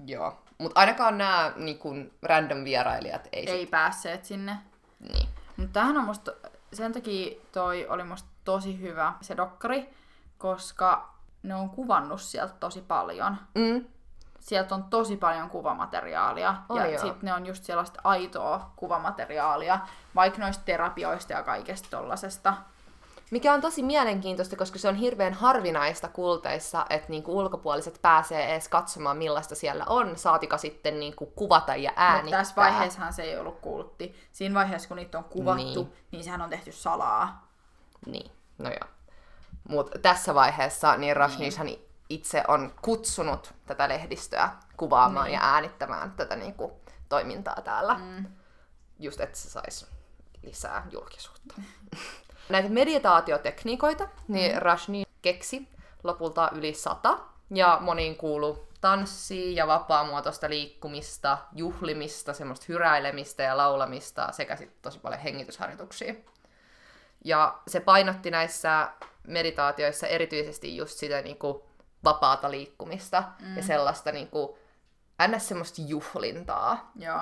Joo. Mutta ainakaan nämä niin kun random vierailijat ei, Ei päässeet sinne. Sit, niin. Mutta tämähän on musta, sen takia toi oli musta tosi hyvä se dokkari, koska ne on kuvannut sieltä tosi paljon. Mm. Sieltä on tosi paljon kuvamateriaalia. Oi ja sitten ne on just sellaista aitoa kuvamateriaalia, vaikka noista terapioista ja kaikesta tollasesta. Mikä on tosi mielenkiintoista, koska se on hirveän harvinaista kulteissa, että niinku ulkopuoliset pääsee edes katsomaan, millaista siellä on, saatika sitten niinku kuvata ja Mutta äänittää. tässä vaiheessahan se ei ollut kultti. Siinä vaiheessa, kun niitä on kuvattu, Niin. niin, niin sehän on tehty salaa. Niin, no joo. Mutta tässä vaiheessa niin Rashnishhan itse on kutsunut tätä lehdistöä kuvaamaan Niin. ja äänittämään tätä niinku, toimintaa täällä. Mm. Just, että se saisi lisää julkisuutta. Näitä meditaatiotekniikoita niin mm. Rashni keksi lopulta yli sata. Ja moniin kuuluu tanssia ja vapaamuotoista liikkumista, juhlimista, semmoista hyräilemistä ja laulamista sekä sitten tosi paljon hengitysharjoituksia. Ja se painotti näissä meditaatioissa erityisesti just sitä niinku vapaata liikkumista mm. ja sellaista niinku, ns. semmoista juhlintaa. Joo.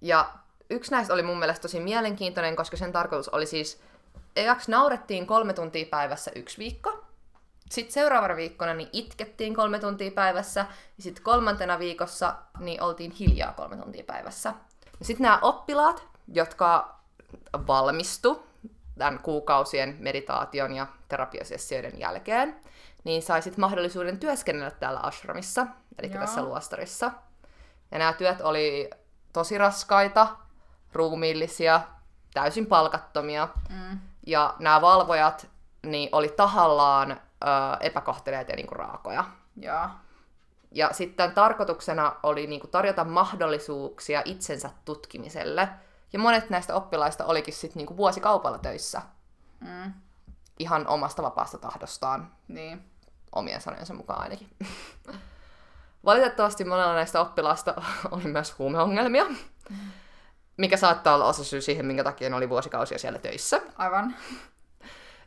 Ja yksi näistä oli mun mielestä tosi mielenkiintoinen, koska sen tarkoitus oli siis, ekaksi naurettiin kolme tuntia päivässä yksi viikko. Sitten seuraavana viikkona niin itkettiin kolme tuntia päivässä. Ja sitten kolmantena viikossa niin oltiin hiljaa kolme tuntia päivässä. Sitten nämä oppilaat, jotka valmistu tämän kuukausien meditaation ja terapiasessioiden jälkeen, niin sai sitten mahdollisuuden työskennellä täällä ashramissa, eli Joo. tässä luostarissa. Ja nämä työt oli tosi raskaita, ruumiillisia, täysin palkattomia. Mm. Ja nämä valvojat niin oli tahallaan ö, epäkohteleita ja niinku raakoja. Joo. Ja sitten tarkoituksena oli niinku tarjota mahdollisuuksia itsensä tutkimiselle. Ja monet näistä oppilaista olikin sitten niinku vuosikaupalla töissä Mm. ihan omasta vapaasta tahdostaan, Niin. omien sanojensa mukaan ainakin. Valitettavasti monella näistä oppilaista oli myös huumeongelmia, mikä saattaa olla osa syy siihen, minkä takia ne oli vuosikausia siellä töissä. Aivan.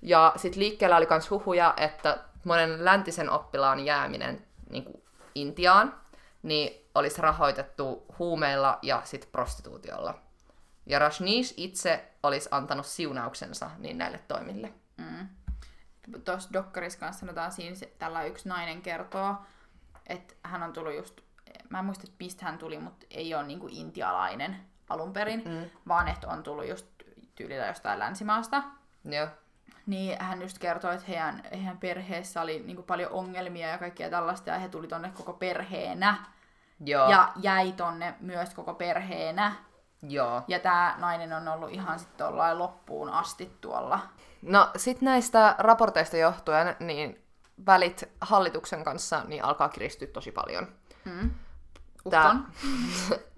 Ja sitten liikkeellä oli myös huhuja, että monen läntisen oppilaan jääminen niin kuin Intiaan niin olisi rahoitettu huumeilla ja sitten prostituutiolla. Ja Rajneesh itse olisi antanut siunauksensa niin näille toimille. Mm. Tuossa Dokkarissa kanssa sanotaan siinä, tällä yksi nainen kertoo, että hän on tullut just, mä en muista, että mistä hän tuli, mutta ei ole niinku intialainen alun perin, Mm. vaan että on tullut just tyylillä jostain länsimaasta. Joo. Niin hän just kertoi, että heidän, heidän perheessä oli niinku paljon ongelmia ja kaikkea tällaista, ja he tuli tonne koko perheenä. Joo. Ja jäi tonne myös koko perheenä. Joo. Ja tämä nainen on ollut ihan sitten loppuun asti tuolla. No sit näistä raporteista johtuen, niin välit hallituksen kanssa niin alkaa kiristyä tosi paljon. Mm. Tää-.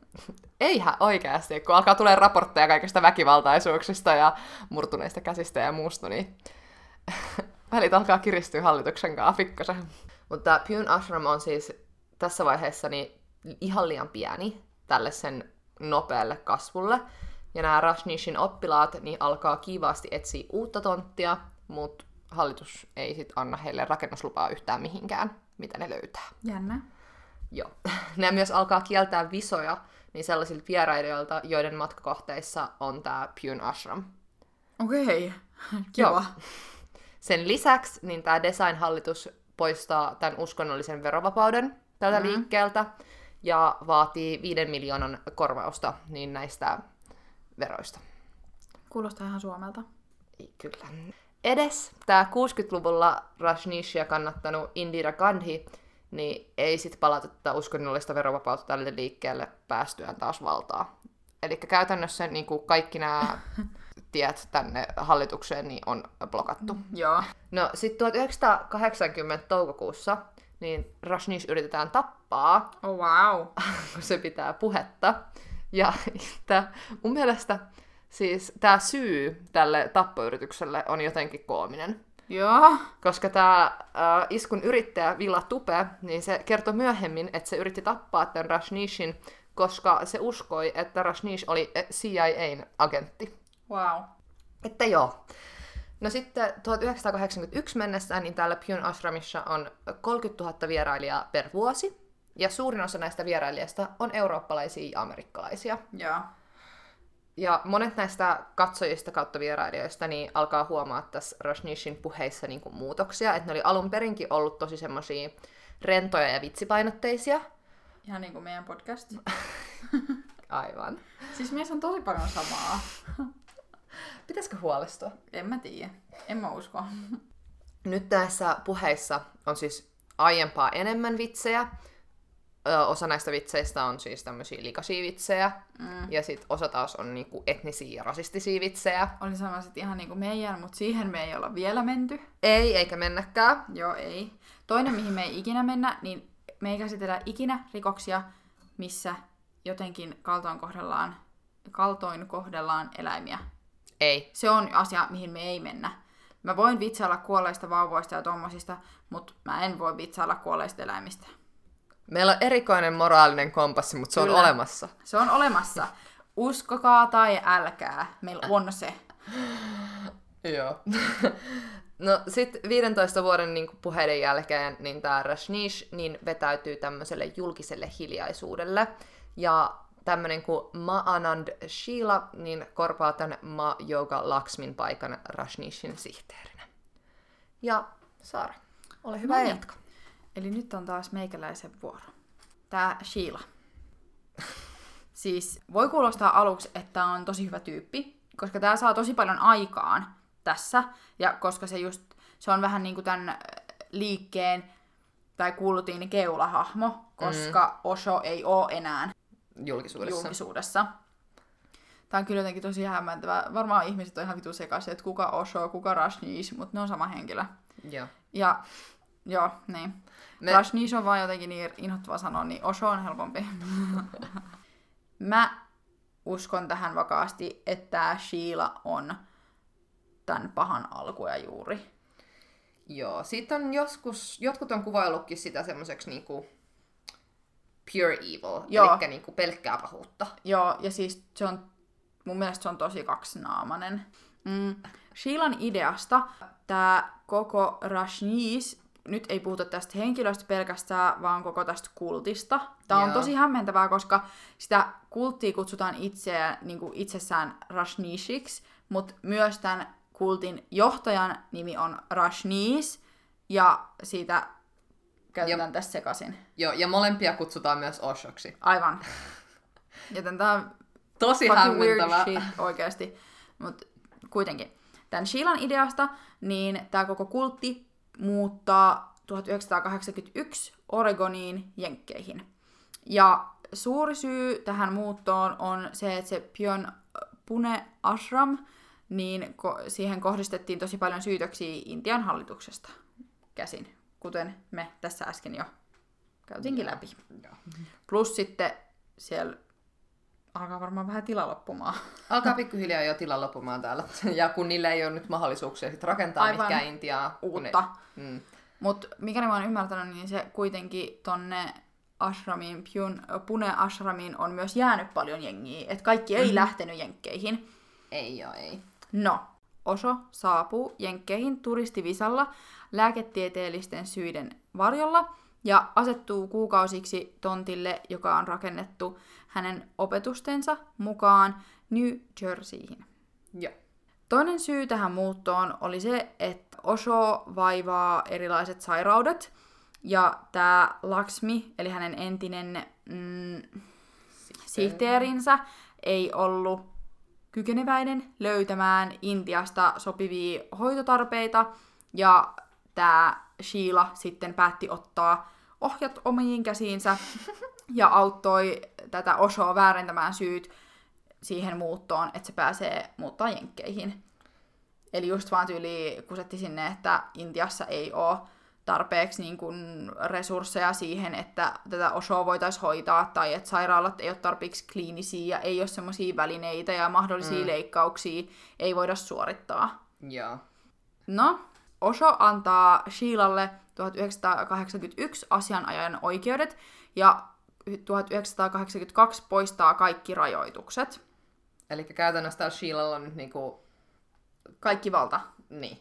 Eihän oikeasti, kun alkaa tulee raportteja kaikista väkivaltaisuuksista ja murtuneista käsistä ja muusta, niin välit alkaa kiristyä hallituksen kanssa pikkasen. Mutta Pyun Ashram on siis tässä vaiheessa niin ihan liian pieni tälle sen nopealle kasvulle. Ja nämä Rajneeshin oppilaat niin alkaa kiivaasti etsiä uutta tonttia, mutta hallitus ei sit anna heille rakennuslupaa yhtään mihinkään, mitä ne löytää. Jännä. Joo. Nämä myös alkaa kieltää visoja niin sellaisilta vierailijoilta, joiden matkakohteissa on tämä Pyun Ashram. Okei. Joo. Kiva. Sen lisäksi niin tämä design-hallitus poistaa tämän uskonnollisen verovapauden tältä Mhm. mm. liikkeeltä ja vaatii 5 miljoonan korvausta niin näistä veroista. Kuulostaa ihan Suomelta. Ei, Kyllä. Edes tämä 60-luvulla Rajneeshia kannattanut Indira Gandhi, niin ei sit palata tätä uskonnollista verovapautta tälle liikkeelle päästyään taas valtaa. Eli käytännössä niin kuin kaikki nämä tiet tänne hallitukseen niin on blokattu. Joo. No sitten 1980 toukokuussa niin Rajneesh yritetään tappaa, Oh wow. kun se pitää puhetta. Ja tää, mun mielestä siis tämä syy tälle tappoyritykselle on jotenkin koominen. Joo. Koska tämä äh, iskun yrittäjä Villa Tupe, niin se kertoi myöhemmin, että se yritti tappaa tämän Rajneeshin, koska se uskoi, että Rajneesh oli eh, CIAn agentti. Wow. Että joo. No sitten 1981 mennessä niin täällä Pyun Ashramissa on 30 000 vierailijaa per vuosi. Ja suurin osa näistä vierailijoista on eurooppalaisia ja amerikkalaisia. Joo. Ja monet näistä katsojista kautta vierailijoista niin alkaa huomaa tässä Rajneeshin puheissa niin kuin muutoksia. Että ne oli alun perinkin ollut tosi semmosia rentoja ja vitsipainotteisia. Ihan niin kuin meidän podcast. Aivan. Siis meissä on tosi paljon samaa. Pitäisikö huolestua? En mä tiedä. En mä usko. Nyt näissä puheissa on siis aiempaa enemmän vitsejä. Ö, osa näistä vitseistä on siis tämmöisiä likaisia vitsejä. Mm. Ja sitten osa taas on niinku etnisiä ja rasistisia vitsejä. Oli sellaiset ihan niin kuin meidän, mutta siihen me ei olla vielä menty. Ei, eikä mennäkään. Joo, ei. Toinen, mihin me ei ikinä mennä, niin me ei käsitellä ikinä rikoksia, missä jotenkin kaltoin kohdellaan, kaltoin kohdellaan eläimiä. Ei. Se on asia, mihin me ei mennä. Mä voin vitsailla kuolleista vauvoista ja tommosista, mutta mä en voi vitsailla kuolleista eläimistä. Meillä on erikoinen moraalinen kompassi, mutta se Kyllä. on olemassa. Se on olemassa. Uskokaa tai älkää, meillä on se. Joo. no sit 15 vuoden niin puheiden jälkeen niin tämä Rajneesh niin vetäytyy tämmöiselle julkiselle hiljaisuudelle. Ja tämmöinen kuin Ma Anand Sheila niin korpaa tämän Ma Yoga Laxmin paikan Rajneeshin sihteerinä. Ja Saara, ole hyvä No niin. jatka. Eli nyt on taas meikäläisen vuoro. Tää Sheila. Siis voi kuulostaa aluksi, että on tosi hyvä tyyppi, koska tää saa tosi paljon aikaan tässä, ja koska se just, se on vähän niinku tämän äh, liikkeen tai kuulutin keulahahmo, koska mm. Osho ei oo enää Julkisuudessa. julkisuudessa. Tämä on kyllä jotenkin tosi hämmentävää. Varmaan ihmiset on ihan vitu sekaisin, että kuka Osho, kuka Rajneesh, mutta ne on sama henkilö. Joo. Ja joo, niin. Me- Me... Rajneesh on vaan jotenkin niin inhottava sanoa, niin Osho on helpompi. Mä uskon tähän vakaasti, että tää Sheila on tämän pahan alkuja juuri. Joo, siitä on joskus, jotkut on kuvaillutkin sitä semmoiseksi niinku pure evil, Joo. eli niinku pelkkää pahuutta. Joo, ja siis se on, mun mielestä se on tosi kaksinaamainen. Mm. Sheilan ideasta tämä koko Rajneesh, nyt ei puhuta tästä henkilöstä pelkästään, vaan koko tästä kultista. Tämä on Joo. tosi hämmentävää, koska sitä kulttia kutsutaan itseään, niin kuin itsessään Rajneeshiksi, mutta myös tämän kultin johtajan nimi on Rajneesh, ja siitä käytetään tässä sekaisin. Joo, ja molempia kutsutaan myös Oshoksi. Aivan. Joten tämä on Tosi fucking weird hämmentävä. shit oikeasti. Mutta kuitenkin. Tämän Sheilan ideasta, niin tämä koko kultti muuttaa 1981 Oregoniin Jenkkeihin. Ja suuri syy tähän muuttoon on se, että se Pion Pune Ashram, niin ko- siihen kohdistettiin tosi paljon syytöksiä Intian hallituksesta käsin, kuten me tässä äsken jo käytiinkin läpi. Plus sitten siellä alkaa varmaan vähän tila loppumaan. Alkaa pikkuhiljaa jo tila loppumaan täällä. Ja kun niillä ei ole nyt mahdollisuuksia sit rakentaa Aivan. mitkään Intiaa. Uutta. Ne, mm, Mutta mikäli mä oon ymmärtänyt, niin se kuitenkin tonne Ashramiin, Pyun, Pune Ashramiin on myös jäänyt paljon jengiä. Että kaikki ei mm. lähtenyt jenkkeihin. ei joo, ei. No, Oso saapuu jenkkeihin turistivisalla lääketieteellisten syiden varjolla ja asettuu kuukausiksi tontille, joka on rakennettu hänen opetustensa mukaan New Jerseyin. Joo. Toinen syy tähän muuttoon oli se, että Osho vaivaa erilaiset sairaudet, Ja tämä Laksmi, eli hänen entinen mm, sihteerinsä, ei ollut kykeneväinen löytämään Intiasta sopivia hoitotarpeita, ja tämä Sheila sitten päätti ottaa ohjat omiin käsiinsä ja auttoi tätä Oshoa väärentämään syyt siihen muuttoon, että se pääsee muuttaa jenkkeihin. Eli just vaan tyyli kusetti sinne, että Intiassa ei ole tarpeeksi niin kuin resursseja siihen, että tätä Oshoa voitaisiin hoitaa, tai että sairaalat ei ole tarpeeksi kliinisiä ja ei ole semmoisia välineitä ja mahdollisia mm. leikkauksia ei voida suorittaa. Joo. No, Osho antaa Sheilalle 1981 asianajajan oikeudet ja 1982 poistaa kaikki rajoitukset. Eli käytännössä täällä Sheilalla on nyt niinku... Kaikki valta. Niin.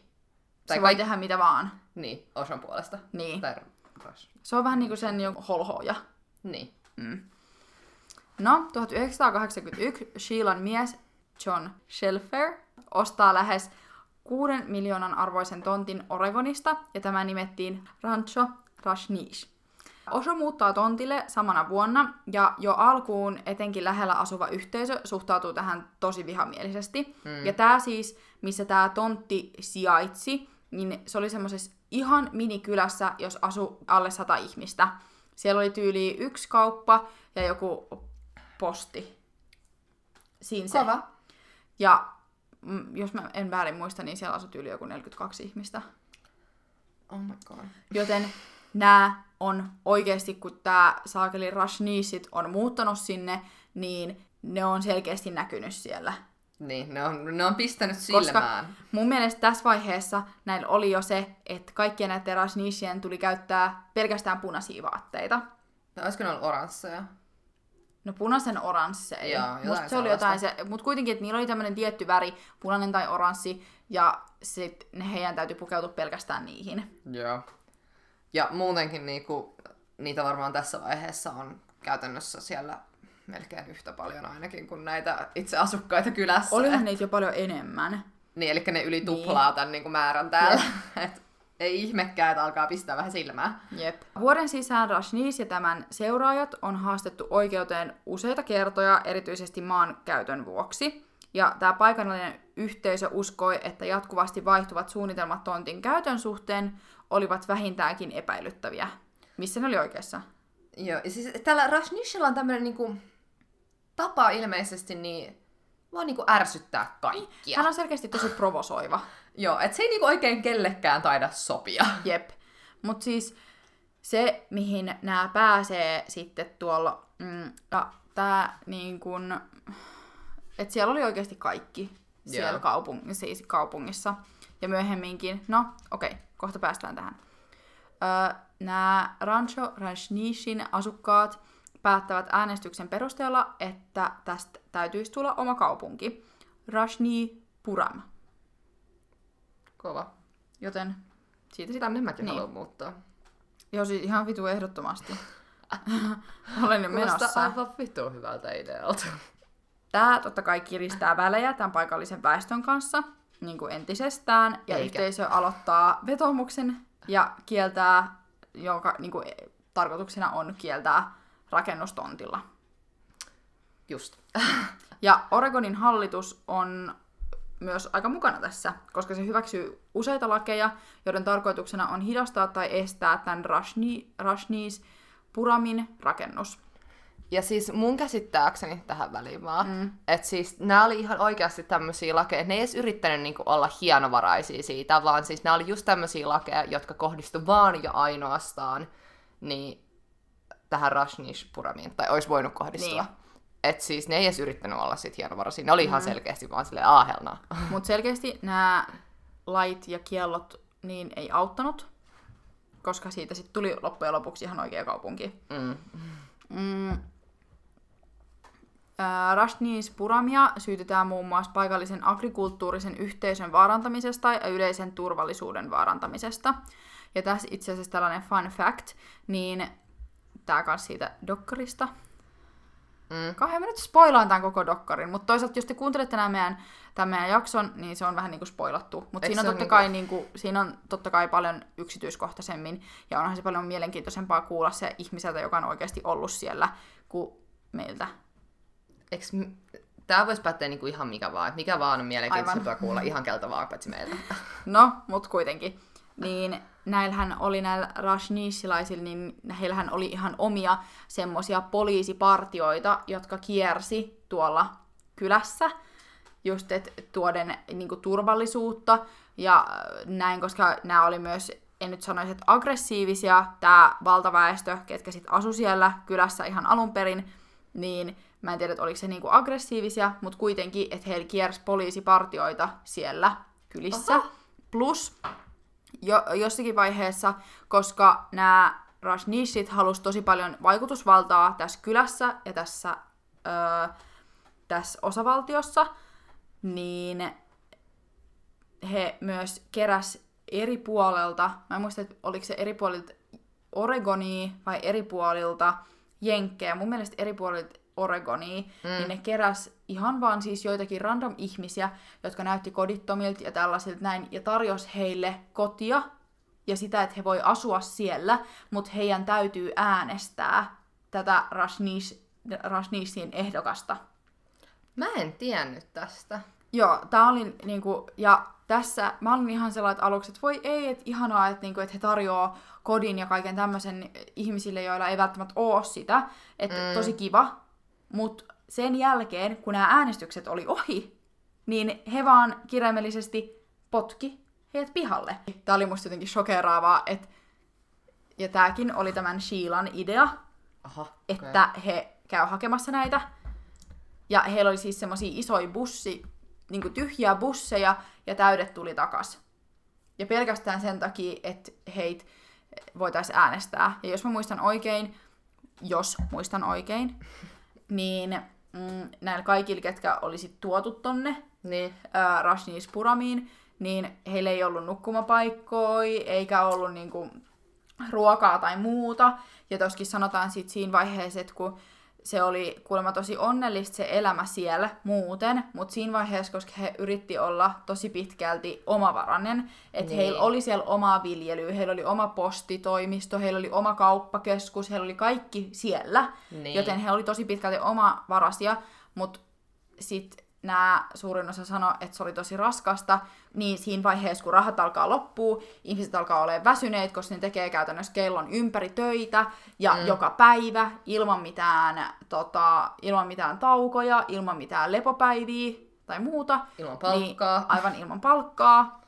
Tai se voi tehdä mitä vaan. Niin, Oshon puolesta. Niin. Tai... Se on vähän niinku sen jo holhoja. Niin. Mm. No, 1981 Sheilan mies John Shelfer ostaa lähes 6 miljoonan arvoisen tontin Oregonista, ja tämä nimettiin Rancho Rashnish. Osho muuttaa tontille samana vuonna, ja jo alkuun etenkin lähellä asuva yhteisö suhtautuu tähän tosi vihamielisesti. Mm. Ja tämä siis, missä tämä tontti sijaitsi, niin se oli semmoisessa ihan minikylässä, jos asu alle sata ihmistä. Siellä oli tyyli yksi kauppa ja joku posti. Siinä se. Kova. Ja mm, jos mä en väärin muista, niin siellä asui yli joku 42 ihmistä. Oh my god. Joten nämä on oikeasti, kun tämä saakeli Rashnisit on muuttanut sinne, niin ne on selkeästi näkynyt siellä. Niin, ne on, ne on pistänyt silmään. Koska mun mielestä tässä vaiheessa näillä oli jo se, että kaikkien näiden Rashnisien tuli käyttää pelkästään punaisia vaatteita. No, olisiko ne ollut oransseja? No punaisen oransseja. Joo, Musta se oli jotain se, mutta kuitenkin, että niillä oli tämmöinen tietty väri, punainen tai oranssi, ja sitten heidän täytyy pukeutua pelkästään niihin. Joo. Ja muutenkin niinku, niitä varmaan tässä vaiheessa on käytännössä siellä melkein yhtä paljon ainakin kuin näitä itse asukkaita kylässä. Olihan niitä jo paljon enemmän. Niin, eli ne yli tuplaa niin. tämän niin kuin määrän täällä. Et ei ihmekään, että alkaa pistää vähän silmää. Jep. Vuoden sisään Rashnis ja tämän seuraajat on haastettu oikeuteen useita kertoja, erityisesti maan käytön vuoksi. Ja tämä paikallinen yhteisö uskoi, että jatkuvasti vaihtuvat suunnitelmat tontin käytön suhteen olivat vähintäänkin epäilyttäviä. Missä ne oli oikeassa? Joo, ja siis tällä Rashnishilla on tämmöinen niinku tapa ilmeisesti niin vaan niinku ärsyttää kaikkia. Hän on selkeästi tosi provosoiva. Joo, et se ei niinku oikein kellekään taida sopia. Jep. Mut siis se, mihin nämä pääsee sitten tuolla, mm, tää niin kun, et siellä oli oikeasti kaikki siellä kaupung- siis kaupungissa. Ja myöhemminkin, no okei, okay, kohta päästään tähän. Öö, nämä Rancho Rajneeshin asukkaat päättävät äänestyksen perusteella, että tästä täytyisi tulla oma kaupunki. Rajni Puram. Kova. Joten siitä sitä niin mäkin niin. haluan muuttaa. Joo, siis ihan vitu ehdottomasti. Olen jo menossa. Aivan vitu hyvältä idealta. Tämä totta kai kiristää välejä tämän paikallisen väestön kanssa niin kuin entisestään, ja Eikä. yhteisö aloittaa vetomuksen ja kieltää, jonka niin kuin, tarkoituksena on kieltää rakennustontilla. Just. ja Oregonin hallitus on myös aika mukana tässä, koska se hyväksyy useita lakeja, joiden tarkoituksena on hidastaa tai estää tämän Rashnis Puramin rakennus. Ja siis mun käsittääkseni tähän väliin vaan, mm. että siis nämä oli ihan oikeasti tämmöisiä lakeja, ne ei edes yrittänyt niinku olla hienovaraisia siitä, vaan siis nämä oli just tämmöisiä lakeja, jotka kohdistu vaan ja ainoastaan niin tähän Rashnish-puramiin, tai olisi voinut kohdistua. Niin. Et siis ne ei edes yrittänyt olla sit hienovaraisia, ne oli mm. ihan selkeästi vaan silleen aahelna. Mutta selkeästi nämä lait ja kiellot niin ei auttanut, koska siitä sitten tuli loppujen lopuksi ihan oikea kaupunki. Mm. Mm. Rashnis Puramia syytetään muun muassa paikallisen agrikulttuurisen yhteisön vaarantamisesta ja yleisen turvallisuuden vaarantamisesta. Ja tässä itse asiassa tällainen fun fact, niin tämä kanssa siitä dokkarista. Mm. Kauhean mä nyt spoilaan tämän koko dokkarin, mutta toisaalta jos te kuuntelette nämä meidän, tämän meidän jakson, niin se on vähän niin kuin spoilattu. Mutta siinä on, totta ole kai, niin kuin, siinä on totta kai paljon yksityiskohtaisemmin, ja onhan se paljon mielenkiintoisempaa kuulla se ihmiseltä, joka on oikeasti ollut siellä, kuin meiltä. Eiks, tää voisi päteä niinku ihan mikä vaan. Et mikä vaan on mielenkiintoisempaa kuulla ihan keltä vaan, paitsi meiltä. No, mut kuitenkin. Niin näillähän oli näillä Rajneeshilaisilla, niin heillähän oli ihan omia semmosia poliisipartioita, jotka kiersi tuolla kylässä just et tuoden niinku turvallisuutta ja äh, näin, koska nämä oli myös, en nyt sanoisi, että aggressiivisia, tämä valtaväestö, ketkä sitten asu siellä kylässä ihan alun perin, niin mä en tiedä, että oliko se niinku aggressiivisia, mutta kuitenkin, että heillä kiersi poliisipartioita siellä kylissä. Oho. Plus jo, jossakin vaiheessa, koska nämä Rajneeshit halusi tosi paljon vaikutusvaltaa tässä kylässä ja tässä, öö, tässä osavaltiossa, niin he myös keräs eri puolelta, mä en muista, että oliko se eri puolilta Oregonia vai eri puolilta Jenkkejä, mun mielestä eri puolilta Oregonia, mm. niin ne keräs ihan vaan siis joitakin random ihmisiä, jotka näytti kodittomilta ja tällaisilta näin, ja tarjosi heille kotia ja sitä, että he voi asua siellä, mutta heidän täytyy äänestää tätä Rajneeshin ehdokasta. Mä en tiennyt tästä. Joo, tää oli niinku, ja tässä mä olin ihan sellainen että aluksi, että voi ei, että ihanaa, että, niinku, että he tarjoaa kodin ja kaiken tämmöisen ihmisille, joilla ei välttämättä oo sitä, että mm. tosi kiva, mutta sen jälkeen, kun nämä äänestykset oli ohi, niin he vaan kirjaimellisesti potki heidät pihalle. Tämä oli musta jotenkin shokeraavaa, että ja tämäkin oli tämän Sheilan idea, Aha, että he käy hakemassa näitä. Ja heillä oli siis semmosia isoja bussi, niinku tyhjiä busseja, ja täydet tuli takas. Ja pelkästään sen takia, että heit voitaisiin äänestää. Ja jos mä muistan oikein, jos muistan oikein, niin mm, näillä kaikilla, ketkä olisi tuotu tonne Niin. ää, Rajneeshpuramiin, niin heillä ei ollut nukkumapaikkoja, eikä ollut niinku, ruokaa tai muuta. Ja toskin sanotaan sit siinä vaiheessa, että kun se oli kuulemma tosi onnellista se elämä siellä muuten, mutta siinä vaiheessa, koska he yritti olla tosi pitkälti omavarainen, että Niin. heillä oli siellä omaa viljelyä, heillä oli oma postitoimisto, heillä oli oma kauppakeskus, heillä oli kaikki siellä, Niin. joten he oli tosi pitkälti omavaraisia, mutta sitten nämä suurin osa sanoi, että se oli tosi raskasta, niin siinä vaiheessa, kun rahat alkaa loppua, ihmiset alkaa olla väsyneet, koska ne tekee käytännössä kellon ympäri töitä ja mm. joka päivä ilman mitään, tota, ilman mitään taukoja, ilman mitään lepopäiviä tai muuta. Ilman palkkaa. Niin, aivan ilman palkkaa.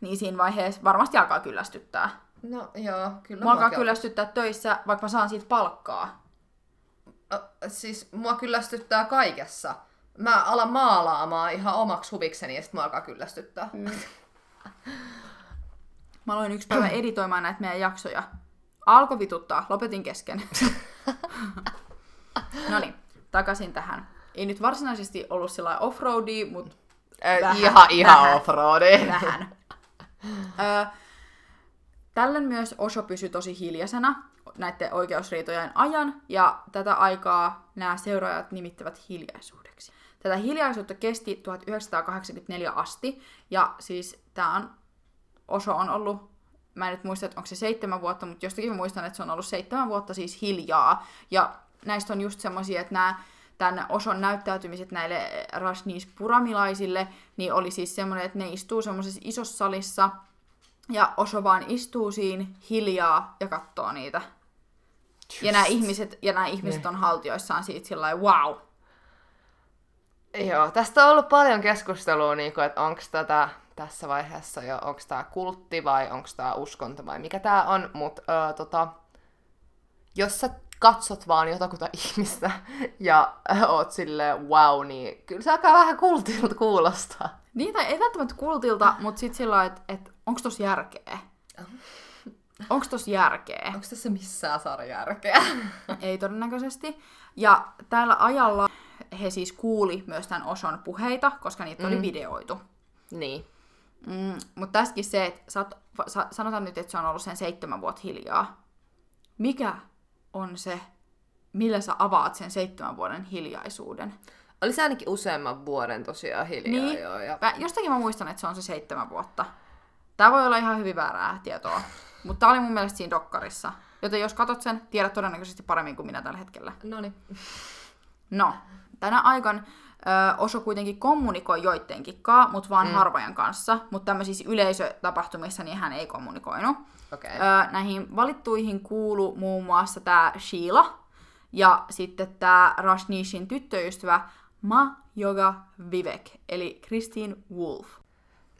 Niin siinä vaiheessa varmasti alkaa kyllästyttää. No joo, kyllä. Mua alkaa kyllästyttää töissä, vaikka mä saan siitä palkkaa. Siis mua kyllästyttää kaikessa. Mä alan maalaamaan ihan omaksi huvikseni ja sit mua alkaa kyllästyttää. Mm. Mä aloin yksi päivä editoimaan näitä meidän jaksoja. Alkoi vituttaa, lopetin kesken. no niin, takaisin tähän. Ei nyt varsinaisesti ollut sillä offroadia, mutta Ö, Vähän, ihan ihan vähän. offroadi. vähän. Ö, Tällöin myös Osho pysyi tosi hiljaisena näiden oikeusriitojen ajan, ja tätä aikaa nämä seuraajat nimittävät hiljaisuudeksi. Tätä hiljaisuutta kesti 1984 asti, ja siis tämä on, Osho on ollut, mä en nyt muista, että onko se seitsemän vuotta, mutta jostakin mä muistan, että se on ollut seitsemän vuotta siis hiljaa, ja näistä on just semmoisia, että nämä tämän Oson näyttäytymiset näille Rajneesh-puramilaisille, niin oli siis semmoinen, että ne istuu semmoisessa isossa salissa, ja Osho vaan istuu siinä hiljaa ja katsoo niitä. Ja nämä ihmiset, ja nämä ihmiset on haltioissaan siitä sillä lailla, wow. Joo, tästä on ollut paljon keskustelua, niin kuin, että onko tätä tässä vaiheessa jo, onko tämä kultti vai onko tämä uskonto vai mikä tämä on, mutta tota, jos sä katsot vaan jotakuta ihmistä ja oot silleen wow, niin kyllä se alkaa vähän kultilta kuulostaa. Niin, tai ei välttämättä kultilta, mutta sitten sillä että et, onko tossa järkeä? Onko tossa järkeä? Onko tässä missään sarjärkeä? Ei todennäköisesti. Ja tällä ajalla he siis kuuli myös tämän Oson puheita, koska niitä oli videoitu. niin. Mm, mutta tässäkin se, että sä sanotaan nyt, että se on ollut sen seitsemän vuotta hiljaa. Mikä on se millä sä avaat sen seitsemän vuoden hiljaisuuden. Oli se ainakin useamman vuoden tosiaan hiljaa Niin. joo. Ja... Mä, jostakin mä muistan, että se on se seitsemän vuotta. Tää voi olla ihan hyvin väärää tietoa. Mutta tää oli mun mielestä siinä dokkarissa. Joten jos katot sen, tiedät todennäköisesti paremmin kuin minä tällä hetkellä. No niin. No, tänä aikan ö, Oso kuitenkin kommunikoi joidenkin kaa, mutta vaan mm. harvojen kanssa. Mutta tämmöisissä yleisötapahtumissa niin hän ei kommunikoinut. Okay. Ö, näihin valittuihin kuulu muun muassa tämä Sheila ja sitten tämä Rajneeshin tyttöystävä Ma Yoga Vivek, eli Christine Wolf.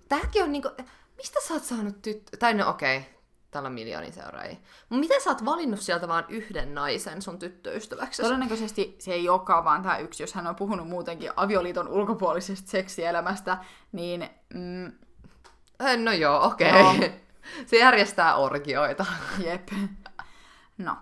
Tääkin on niinku... Mistä sä oot saanut tyttö... Tai no okei, okay. Täällä on miljoonia seuraajia. Mutta miten sä oot valinnut sieltä vaan yhden naisen sun tyttöystäväksi? Todennäköisesti se ei olekaan vaan tämä yksi, jos hän on puhunut muutenkin avioliiton ulkopuolisesta seksielämästä, niin mm, No joo, okei. Okay. Se järjestää orgioita. Jep. No.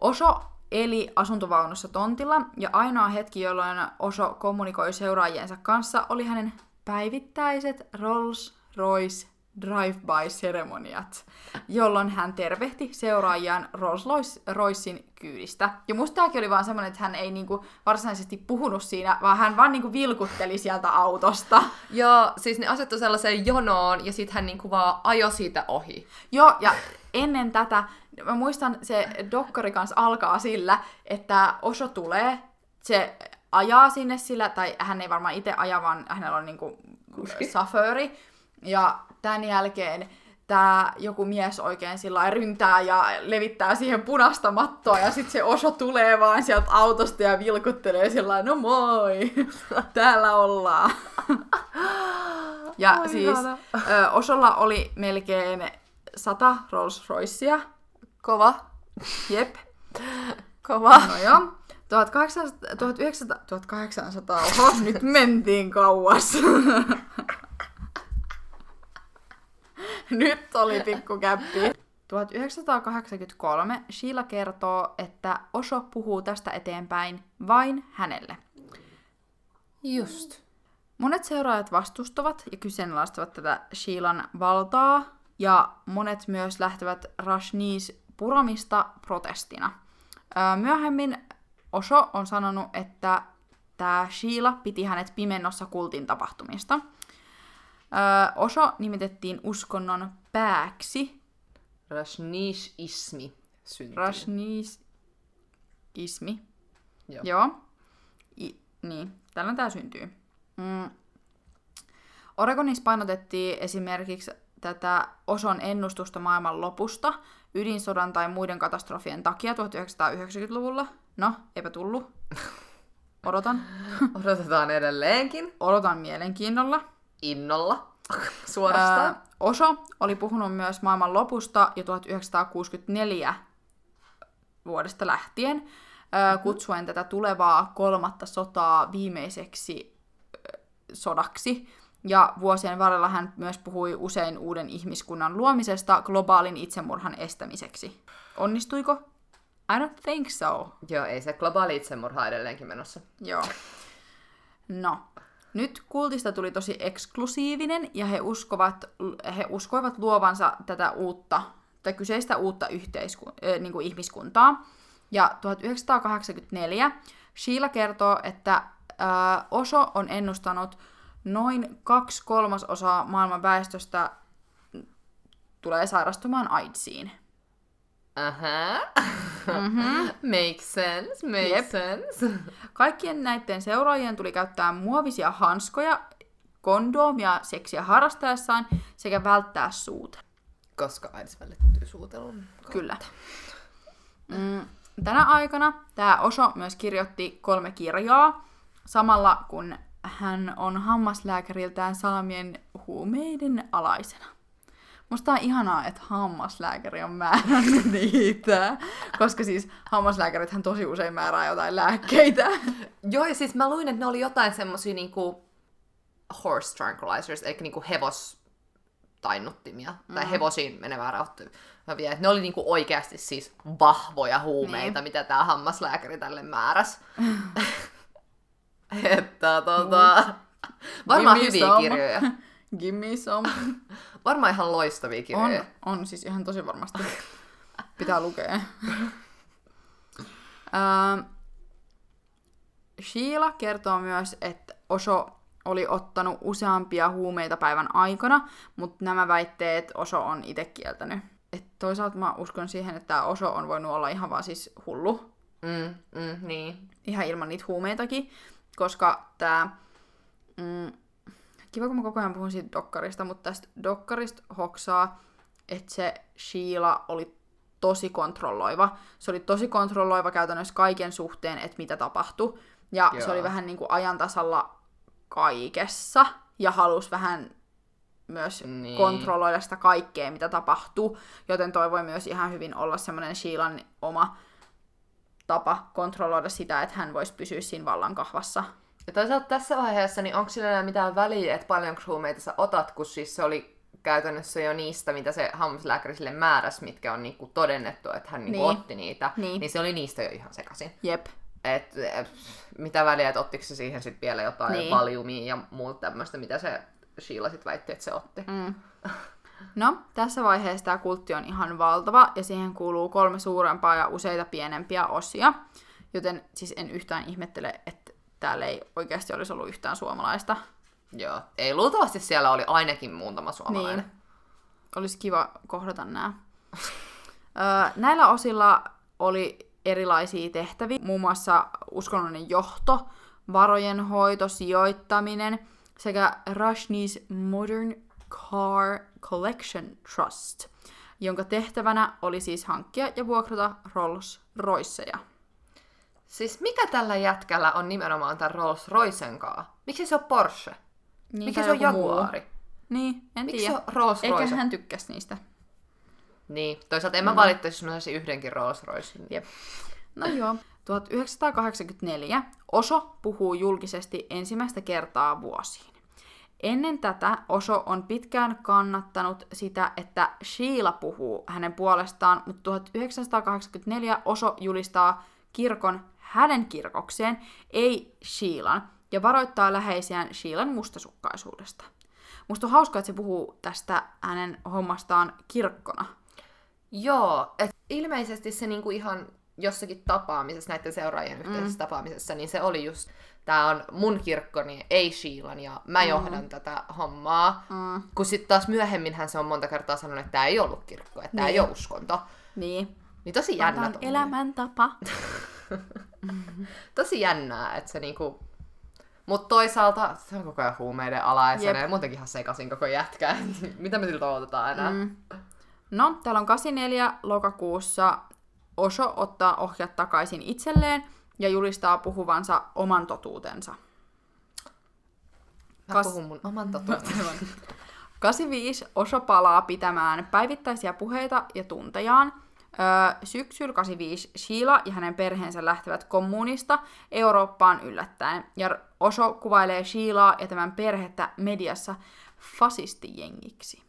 Oso eli asuntovaunussa tontilla, ja ainoa hetki, jolloin Oso kommunikoi seuraajiensa kanssa, oli hänen päivittäiset Rolls-Royce drive-by-seremoniat, jolloin hän tervehti seuraajiaan Rolls-Roycein kyydistä. Ja musta tämäkin oli vaan semmoinen, että hän ei niinku varsinaisesti puhunut siinä, vaan hän vaan niinku vilkutteli sieltä autosta. Ja siis ne asettui sellaiseen jonoon ja sitten hän niinku vaan ajoi siitä ohi. Joo, ja ennen tätä, mä muistan, se dokkari kanssa alkaa sillä, että Osho tulee, se ajaa sinne sillä, tai hän ei varmaan itse aja, vaan hänellä on niinku safööri, ja tämän jälkeen tämä joku mies oikein sillä ryntää ja levittää siihen punaista mattoa, ja sitten se Osho tulee vaan sieltä autosta ja vilkuttelee sillä no moi, täällä ollaan. Ja Oi, siis ö, Osolla oli melkein 100 Rolls Roycea. Kova. Jep. Kova. No joo. 1800, 1900, 1800, oho, nyt mentiin kauas. nyt oli pikku käppi. 1983 Sheila kertoo, että Osho puhuu tästä eteenpäin vain hänelle. Just. Monet seuraajat vastustavat ja kyseenalaistavat tätä Sheilan valtaa, ja monet myös lähtevät Rashnis puramista protestina. Myöhemmin Osho on sanonut, että tämä Sheila piti hänet pimennossa kultin tapahtumista. Öö, Osho nimitettiin uskonnon pääksi. Rashnish-ismi syntyi. Rashnis ismi. Joo. Joo. I, niin, tällä tämä syntyy. Mm. Oregonissa painotettiin esimerkiksi tätä Oson ennustusta maailman lopusta ydinsodan tai muiden katastrofien takia 1990-luvulla. No, eipä tullut. Odotan. Odotetaan edelleenkin. Odotan mielenkiinnolla. Innolla. Suorastaan. Ää, Oso oli puhunut myös maailman lopusta jo 1964 vuodesta lähtien, ää, kutsuen tätä tulevaa kolmatta sotaa viimeiseksi sodaksi. Ja vuosien varrella hän myös puhui usein uuden ihmiskunnan luomisesta globaalin itsemurhan estämiseksi. Onnistuiko? I don't think so. Joo, ei se globaali itsemurha edelleenkin menossa. Joo. No, nyt kultista tuli tosi eksklusiivinen ja he, uskovat, he uskoivat luovansa tätä uutta, tai kyseistä uutta yhteisku, äh, niin kuin ihmiskuntaa. Ja 1984 Sheila kertoo, että äh, Osho on ennustanut noin kaksi kolmasosaa maailman väestöstä tulee sairastumaan AIDSiin. Aha. Mm-hmm. Makes sense, makes Jep. sense. Kaikkien näiden seuraajien tuli käyttää muovisia hanskoja, kondoomia seksiä harrastaessaan sekä välttää suuta. Koska AIDS välittyy suutelun kautta. Kyllä. Mm, tänä aikana tämä Oso myös kirjoitti kolme kirjaa, samalla kun hän on hammaslääkäriltään saamien huumeiden alaisena. Musta on ihanaa, että hammaslääkäri on määrännyt niitä, koska siis hammaslääkärithän tosi usein määrää jotain lääkkeitä. Joo, ja siis mä luin, että ne oli jotain semmosia niinku horse tranquilizers, eli niinku hevos tainnuttimia, mm. tai hevosiin menevää rauhoittavia. Ne oli niinku oikeasti siis vahvoja huumeita, Niin. mitä tämä hammaslääkäri tälle määräs. että tota... Varmaan hyviä some. kirjoja. Give me some. Varmaan ihan loistavia kirjoja. On, on siis ihan tosi varmasti. Pitää lukea. Öö, Sheila kertoo myös, että Osho oli ottanut useampia huumeita päivän aikana, mutta nämä väitteet Osho on itse kieltänyt. Et toisaalta mä uskon siihen, että Osho on voinut olla ihan vaan siis hullu. Mm, mm, niin. Ihan ilman niitä huumeitakin, koska tämä... Mm, kiva, kun mä koko ajan puhun siitä dokkarista, mutta tästä dokkarista hoksaa, että se Sheila oli tosi kontrolloiva. Se oli tosi kontrolloiva käytännössä kaiken suhteen, että mitä tapahtui. Ja Joo. se oli vähän niin kuin ajan tasalla kaikessa ja halusi vähän myös niin. kontrolloida sitä kaikkea, mitä tapahtuu. Joten toi voi myös ihan hyvin olla semmoinen Sheilan oma tapa kontrolloida sitä, että hän voisi pysyä siinä vallan kahvassa. Ja toisaalta tässä vaiheessa, niin onko sillä enää mitään väliä, että paljonko huumeita sä otat, kun siis se oli käytännössä jo niistä, mitä se hammaslääkäri sille määräsi, mitkä on niinku todennettu, että hän niinku niin. otti niitä, niin. niin se oli niistä jo ihan sekaisin. Jep. Et, et, mitä väliä, että ottiko se siihen sitten vielä jotain niin. valiumia ja muuta tämmöistä, mitä se Sheila sitten väitti, että se otti. Mm. No, tässä vaiheessa tämä kultti on ihan valtava ja siihen kuuluu kolme suurempaa ja useita pienempiä osia. Joten siis en yhtään ihmettele, että täällä ei oikeasti olisi ollut yhtään suomalaista. Joo, ei luultavasti siellä oli ainakin muutama suomalainen. Niin. Olisi kiva kohdata nämä. näillä osilla oli erilaisia tehtäviä, muun muassa uskonnollinen johto, varojen hoito, sijoittaminen sekä Rashni's Modern Car Collection Trust, jonka tehtävänä oli siis hankkia ja vuokrata Rolls-Royceja. Siis mikä tällä jätkällä on nimenomaan tämän Rolls Roycen kaa? Miksi se on Porsche? Niin, Miksi se on Jaguari? Muu. Niin, en Miksi tiedä. se on Rolls Royce? Eikä hän tykkäsi niistä. Niin, toisaalta en mä mm. valittaisi, jos mä saisin yhdenkin Rolls Royce. Jep. No joo. 1984 Oso puhuu julkisesti ensimmäistä kertaa vuosiin. Ennen tätä Oso on pitkään kannattanut sitä, että Sheila puhuu hänen puolestaan, mutta 1984 Oso julistaa kirkon hänen kirkokseen, ei Sheilan, ja varoittaa läheisiään Sheilan mustasukkaisuudesta. Musta on hauskaa, että se puhuu tästä hänen hommastaan kirkkona. Joo, et ilmeisesti se niinku ihan jossakin tapaamisessa, näiden seuraajien yhteisessä mm. tapaamisessa, niin se oli just, tämä on mun kirkkoni, ei Sheilan, ja mä mm. johdan tätä hommaa. Mm. Kun sitten taas myöhemminhän se on monta kertaa sanonut, että tämä ei ollut kirkko, että tämä niin. ei ole uskonto. Niin. Niin tosi jännä. Tämä elämäntapa. tosi jännää, että se niinku... Mutta toisaalta se on koko ajan huumeiden ala ja se muutenkin ihan sekasin koko jätkä. Mitä me siltä odotetaan enää? Mm. No, täällä on 84 lokakuussa Osho ottaa ohjat takaisin itselleen ja julistaa puhuvansa oman totuutensa. Mä Kas... puhun mun oman totuutensa. 85 Osho palaa pitämään päivittäisiä puheita ja tuntejaan. Öö, syksyllä 85 Sheila ja hänen perheensä lähtevät kommunista Eurooppaan yllättäen, ja Osho kuvailee Sheilaa ja tämän perhettä mediassa fasistijengiksi.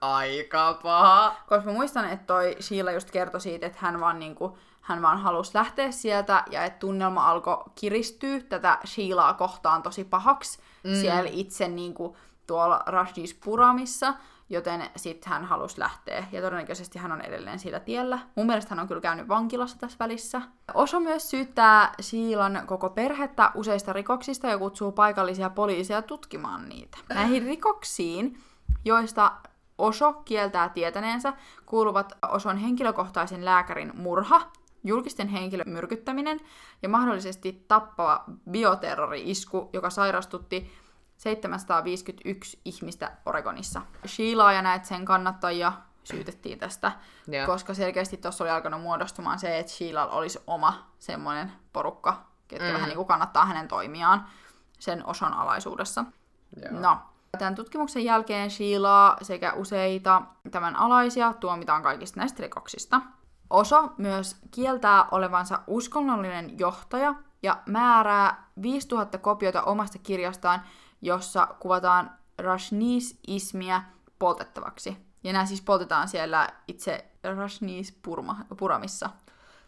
Aika paha. Koska mä muistan, että toi Sheila just kertoi siitä, että hän vaan, niinku, hän vaan halusi lähteä sieltä ja että tunnelma alkoi kiristyä tätä Sheilaa kohtaan tosi pahaksi mm. siellä itse niinku, tuolla Rajneesh Puramissa, joten sitten hän halusi lähteä, ja todennäköisesti hän on edelleen sillä tiellä. Mun mielestä hän on kyllä käynyt vankilassa tässä välissä. Oso myös syyttää Siilan koko perhettä useista rikoksista ja kutsuu paikallisia poliiseja tutkimaan niitä. Näihin rikoksiin, joista Oso kieltää tietäneensä, kuuluvat Oson henkilökohtaisen lääkärin murha, julkisten henkilön myrkyttäminen ja mahdollisesti tappava bioterrori-isku, joka sairastutti 751 ihmistä Oregonissa. Sheilaa ja näitä sen kannattajia syytettiin tästä, yeah. koska selkeästi tuossa oli alkanut muodostumaan se, että Sheila olisi oma semmoinen porukka, ketkä mm. vähän niin kuin kannattaa hänen toimiaan sen osan alaisuudessa. Yeah. No, Tämän tutkimuksen jälkeen Sheilaa sekä useita tämän alaisia tuomitaan kaikista näistä rikoksista. Oso myös kieltää olevansa uskonnollinen johtaja ja määrää 5000 kopiota omasta kirjastaan, jossa kuvataan Rashnis-ismiä poltettavaksi. Ja nämä siis poltetaan siellä itse Rashnis-puramissa.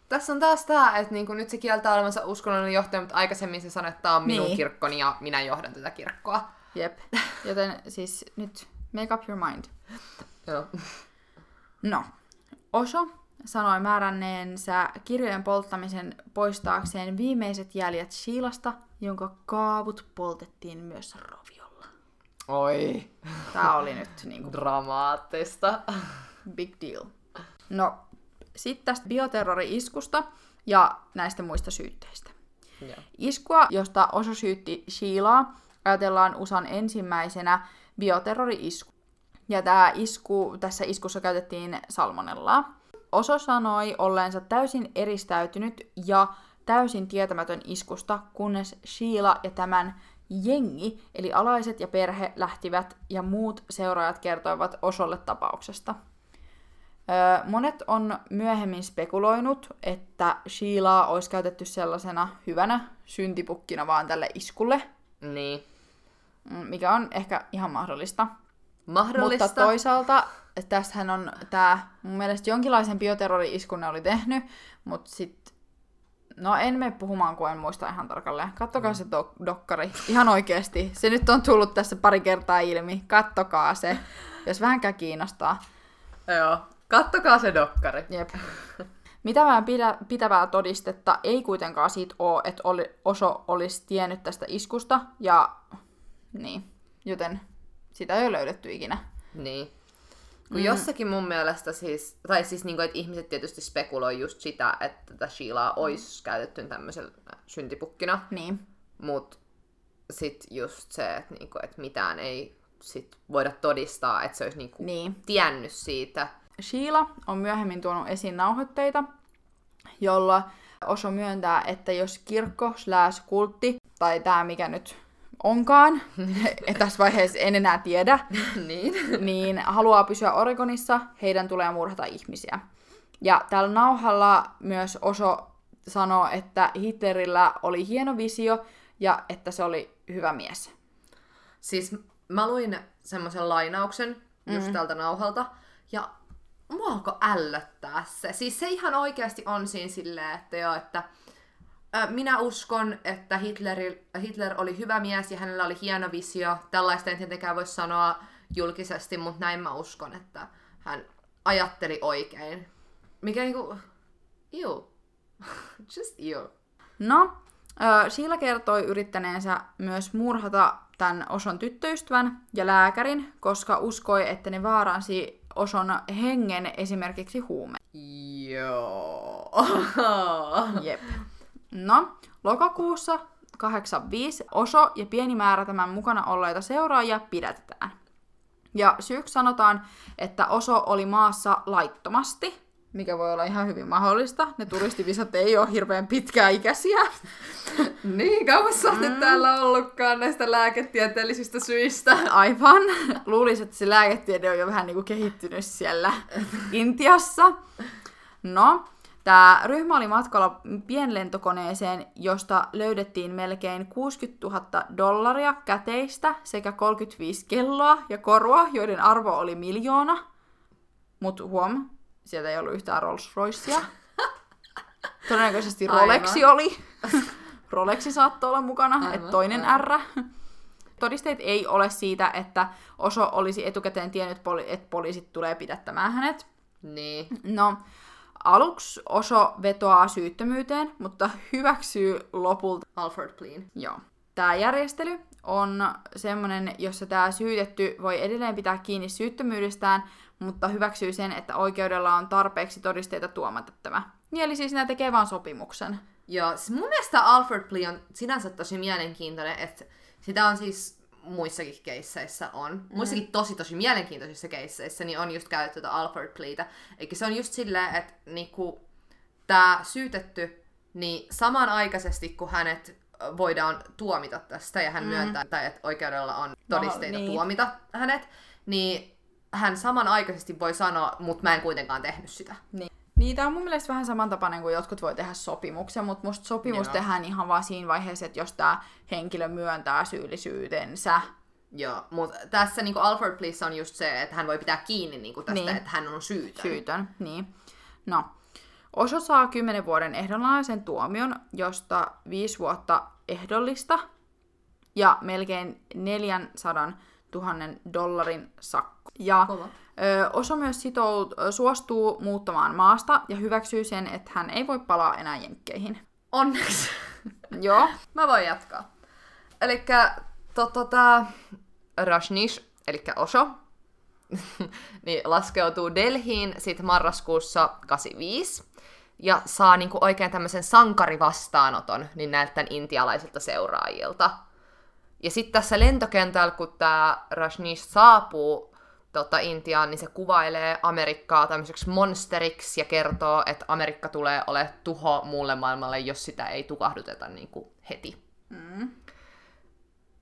Tässä on taas tämä, että niinku nyt se kieltää olevansa uskonnollinen johtaja, mutta aikaisemmin se sanoi, että tämä on minun niin. kirkkoni ja minä johdan tätä kirkkoa. Jep. Joten siis nyt make up your mind. Joo. No. Osho sanoi määränneensä kirjojen polttamisen poistaakseen viimeiset jäljet Sheilasta, jonka kaavut poltettiin myös roviolla. Oi, Tää oli nyt niinku dramaattista. big deal. No, sitten tästä bioterrori-iskusta ja näistä muista syytteistä. Joo. Iskua, josta Oso syytti Sheilaa, ajatellaan USAn ensimmäisenä bioterrori-isku. Ja tämä isku, tässä iskussa käytettiin salmonellaa. Oso sanoi olleensa täysin eristäytynyt ja täysin tietämätön iskusta, kunnes Sheila ja tämän jengi, eli alaiset ja perhe, lähtivät ja muut seuraajat kertoivat Osolle tapauksesta. Monet on myöhemmin spekuloinut, että Sheilaa olisi käytetty sellaisena hyvänä syntipukkina vaan tälle iskulle, Niin. mm, mikä on ehkä ihan mahdollista. Mahdollista. Mutta toisaalta tässähän on tämä, mun mielestä jonkinlaisen bioterrori-iskun ne oli tehnyt, mutta sitten, no en mene puhumaan, kun en muista ihan tarkalleen. Kattokaa se dok- dokkari, ihan oikeasti. Se nyt on tullut tässä pari kertaa ilmi, kattokaa se, jos vähänkään kiinnostaa. Joo. Kattokaa se dokkari. Jep. Mitään pidä, pitävää todistetta ei kuitenkaan siitä ole, että oli, Oso olisi tiennyt tästä iskusta, ja niin, joten sitä ei ole löydetty ikinä. Niin. Kun mm. jossakin mun mielestä siis, tai siis niinku, että ihmiset tietysti spekuloi just sitä, että tätä Sheilaa olisi käytetty tämmöisellä syntipukkina, Niin, mut sit just se, että niinku, et mitään ei sit voida todistaa, että se olisi niinku niin. tiennyt siitä. Sheila on myöhemmin tuonut esiin nauhoitteita, jolla Oso myöntää, että jos kirkko slash kultti, tai tämä mikä nyt onkaan, tässä vaiheessa en enää tiedä, niin. niin haluaa pysyä Oregonissa, heidän tulee murhata ihmisiä. Ja tällä nauhalla myös Oso sanoo, että Hitlerillä oli hieno visio ja että se oli hyvä mies. Siis mä luin semmoisen lainauksen just mm. tältä nauhalta, ja mua alkoi ällöttää se. Siis se ihan oikeasti on siinä silleen, että joo, että minä uskon, että Hitleri, Hitler oli hyvä mies ja hänellä oli hieno visio. Tällaista en tietenkään voi sanoa julkisesti, mutta näin mä uskon, että hän ajatteli oikein. Mikä niinku... Ew. Just ew. No, äh, Sheila kertoi yrittäneensä myös murhata tämän Oson tyttöystävän ja lääkärin, koska uskoi, että ne vaaransi Oson hengen esimerkiksi huume. Joo. Jep. No, lokakuussa 85 Oso ja pieni määrä tämän mukana olleita seuraajia pidätetään. Ja syyksi sanotaan, että Oso oli maassa laittomasti, mikä voi olla ihan hyvin mahdollista. Ne turistivisat ei ole hirveän pitkäikäisiä. Niin kauas sä mm. täällä ollutkaan näistä lääketieteellisistä syistä. Aivan. Luulisin, että se lääketiede on jo vähän niinku kehittynyt siellä Intiassa. No, tämä ryhmä oli matkalla pienlentokoneeseen, josta löydettiin melkein 60 000 dollaria käteistä sekä 35 kelloa ja korua, joiden arvo oli miljoona. Mutta huom, sieltä ei ollut yhtään Rolls Roycea. Todennäköisesti Rolexi oli. Rolexi saattoi olla mukana, että toinen aivan. R. Todisteet ei ole siitä, että Oso olisi etukäteen tiennyt, että poliisit tulee pidättämään hänet. Niin. No, aluksi Oso vetoaa syyttömyyteen, mutta hyväksyy lopulta. Alfred Pleen. Joo. Tämä järjestely on semmoinen, jossa tämä syytetty voi edelleen pitää kiinni syyttömyydestään, mutta hyväksyy sen, että oikeudella on tarpeeksi todisteita tuomata tämä. Niin, eli siis nämä tekee vaan sopimuksen. Joo, siis mun mielestä Alfred Plee on sinänsä tosi mielenkiintoinen, että sitä on siis muissakin keisseissä on, mm. muissakin tosi tosi mielenkiintoisissa keisseissä, niin on just käytetty tätä Alfred Pleata. Eikä se on just silleen, että niinku, tämä syytetty, niin samanaikaisesti kun hänet voidaan tuomita tästä ja hän mm. myöntää, tai että oikeudella on todisteita niin. tuomita hänet, niin hän samanaikaisesti voi sanoa, mutta mä en kuitenkaan tehnyt sitä. Niin. Niin, tämä on mun mielestä vähän samantapainen kuin jotkut voi tehdä sopimuksen, mutta musta sopimus Joo. tehdään ihan vaan siinä vaiheessa, että jos tämä henkilö myöntää syyllisyytensä. Joo, mutta tässä niinku Alfred Pleassa on just se, että hän voi pitää kiinni niinku tästä, Niin. niin. että hän on syytön. Syytön, niin. No, Oso saa 10 vuoden ehdonalaisen tuomion, josta 5 vuotta ehdollista ja melkein 400 000 dollarin sakko. Ja Kova. Ö, Oso myös sitout, suostuu muuttamaan maasta ja hyväksyy sen, että hän ei voi palaa enää jenkkeihin. Onneksi. Joo. Mä voin jatkaa. To, tota, Rajneesh, eli Osho, niin laskeutuu Delhiin sit marraskuussa 85 ja saa niinku oikein tämmöisen sankarivastaanoton niin näiltä intialaisilta seuraajilta. Ja sitten tässä lentokentällä, kun tämä Rajneesh saapuu tota, Intiaan, niin se kuvailee Amerikkaa tämmöiseksi monsteriksi ja kertoo, että Amerikka tulee olemaan tuho muulle maailmalle, jos sitä ei tukahduteta niin kuin heti. Mm.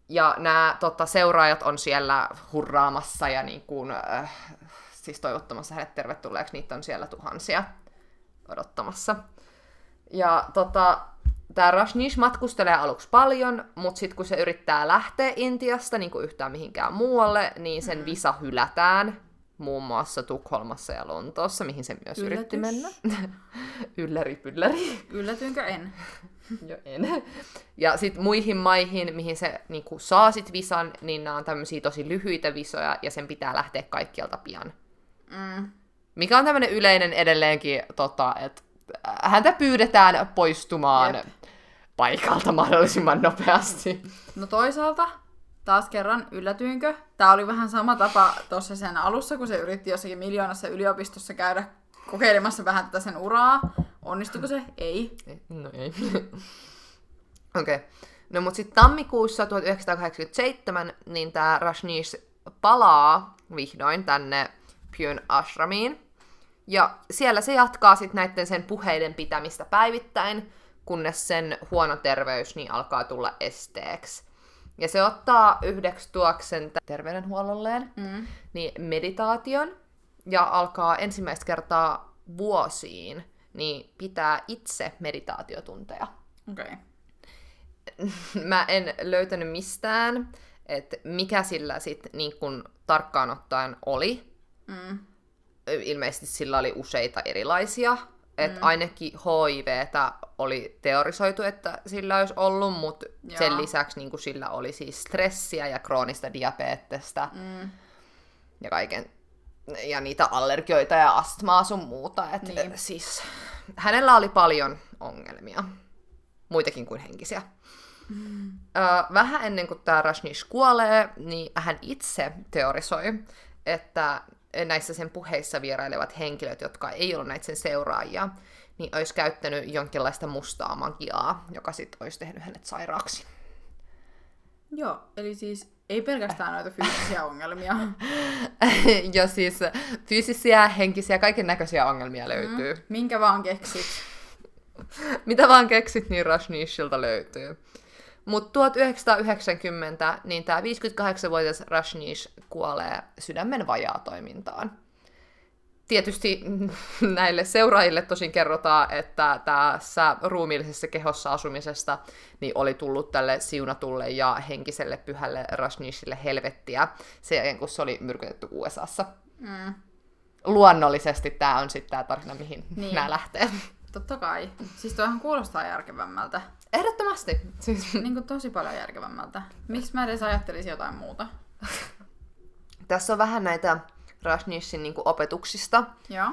Ja nämä tota, seuraajat on siellä hurraamassa ja niin kuin, äh, siis toivottamassa hänet tervetulleeksi. Niitä on siellä tuhansia odottamassa. Ja tota, tämä Rajneesh matkustelee aluksi paljon, mutta sitten kun se yrittää lähteä Intiasta niin kuin yhtään mihinkään muualle, niin sen mm. visa hylätään muun muassa Tukholmassa ja Lontoossa, mihin se myös Yllätys. yritti mennä. ylläri, pylläri. Yllätynkö en? Jo en. Ja sitten muihin maihin, mihin se niinku, saa sit visan, niin nämä on tämmöisiä tosi lyhyitä visoja, ja sen pitää lähteä kaikkialta pian. Mm. Mikä on tämmöinen yleinen edelleenkin, tota, että häntä pyydetään poistumaan Jep. Paikalta mahdollisimman nopeasti. No toisaalta, taas kerran, yllätyinkö? Tämä oli vähän sama tapa tuossa sen alussa, kun se yritti jossakin miljoonassa yliopistossa käydä kokeilemassa vähän tätä sen uraa. Onnistuiko se? Ei. No ei. Okei. Okay. No mut sitten tammikuussa 1987, niin tämä Rajneesh palaa vihdoin tänne Pyön ashramiin. Ja siellä se jatkaa sitten näiden sen puheiden pitämistä päivittäin, kunnes sen huono terveys niin alkaa tulla esteeksi. Ja se ottaa yhdeksi tuoksen terveydenhuollolleen Mm. niin meditaation ja alkaa ensimmäistä kertaa vuosiin niin pitää itse meditaatiotunteja. Okei. Okay. Mä en löytänyt mistään, että mikä sillä sitten niin kun tarkkaan ottaen oli. Mm. Ilmeisesti sillä oli useita erilaisia. Et mm. ainakin HIVtä oli teorisoitu, että sillä olisi ollut, mutta Joo. sen lisäksi niin sillä oli siis stressiä ja kroonista diabeettesta Mm. ja kaiken ja niitä allergioita ja astmaa sun muuta. Et, Niin. siis, hänellä oli paljon ongelmia, muitakin kuin henkisiä. Mm. Ö, vähän ennen kuin tämä Rajneesh kuolee, niin hän itse teorisoi, että näissä sen puheissa vierailevat henkilöt, jotka ei ollut näitä sen seuraajia, niin olisi käyttänyt jonkinlaista mustaa magiaa, joka sitten olisi tehnyt hänet sairaaksi. Joo, eli siis ei pelkästään noita fyysisiä ongelmia. ja siis fyysisiä, henkisiä, kaiken näköisiä ongelmia löytyy. Mm. Minkä vaan keksit. Mitä vaan keksit, niin Rajneeshilta löytyy. Mutta 1990, niin tämä 58-vuotias Rajneesh kuolee sydämen vajaatoimintaan. Tietysti näille seuraajille tosin kerrotaan, että tässä ruumiillisessa kehossa asumisesta niin oli tullut tälle siunatulle ja henkiselle pyhälle Rajneeshille helvettiä sen jälkeen, kun se oli myrkytetty USAssa. Mm. Luonnollisesti tämä on sitten tämä tarina, mihin Niin. niin. nämä lähtee. Totta kai. Siis toihan kuulostaa järkevämmältä. Ehdottomasti. Siis, Niin kuin tosi paljon järkevämmältä. Miksi mä edes ajattelisin jotain muuta? tässä on vähän näitä Rajneeshin niin opetuksista Joo.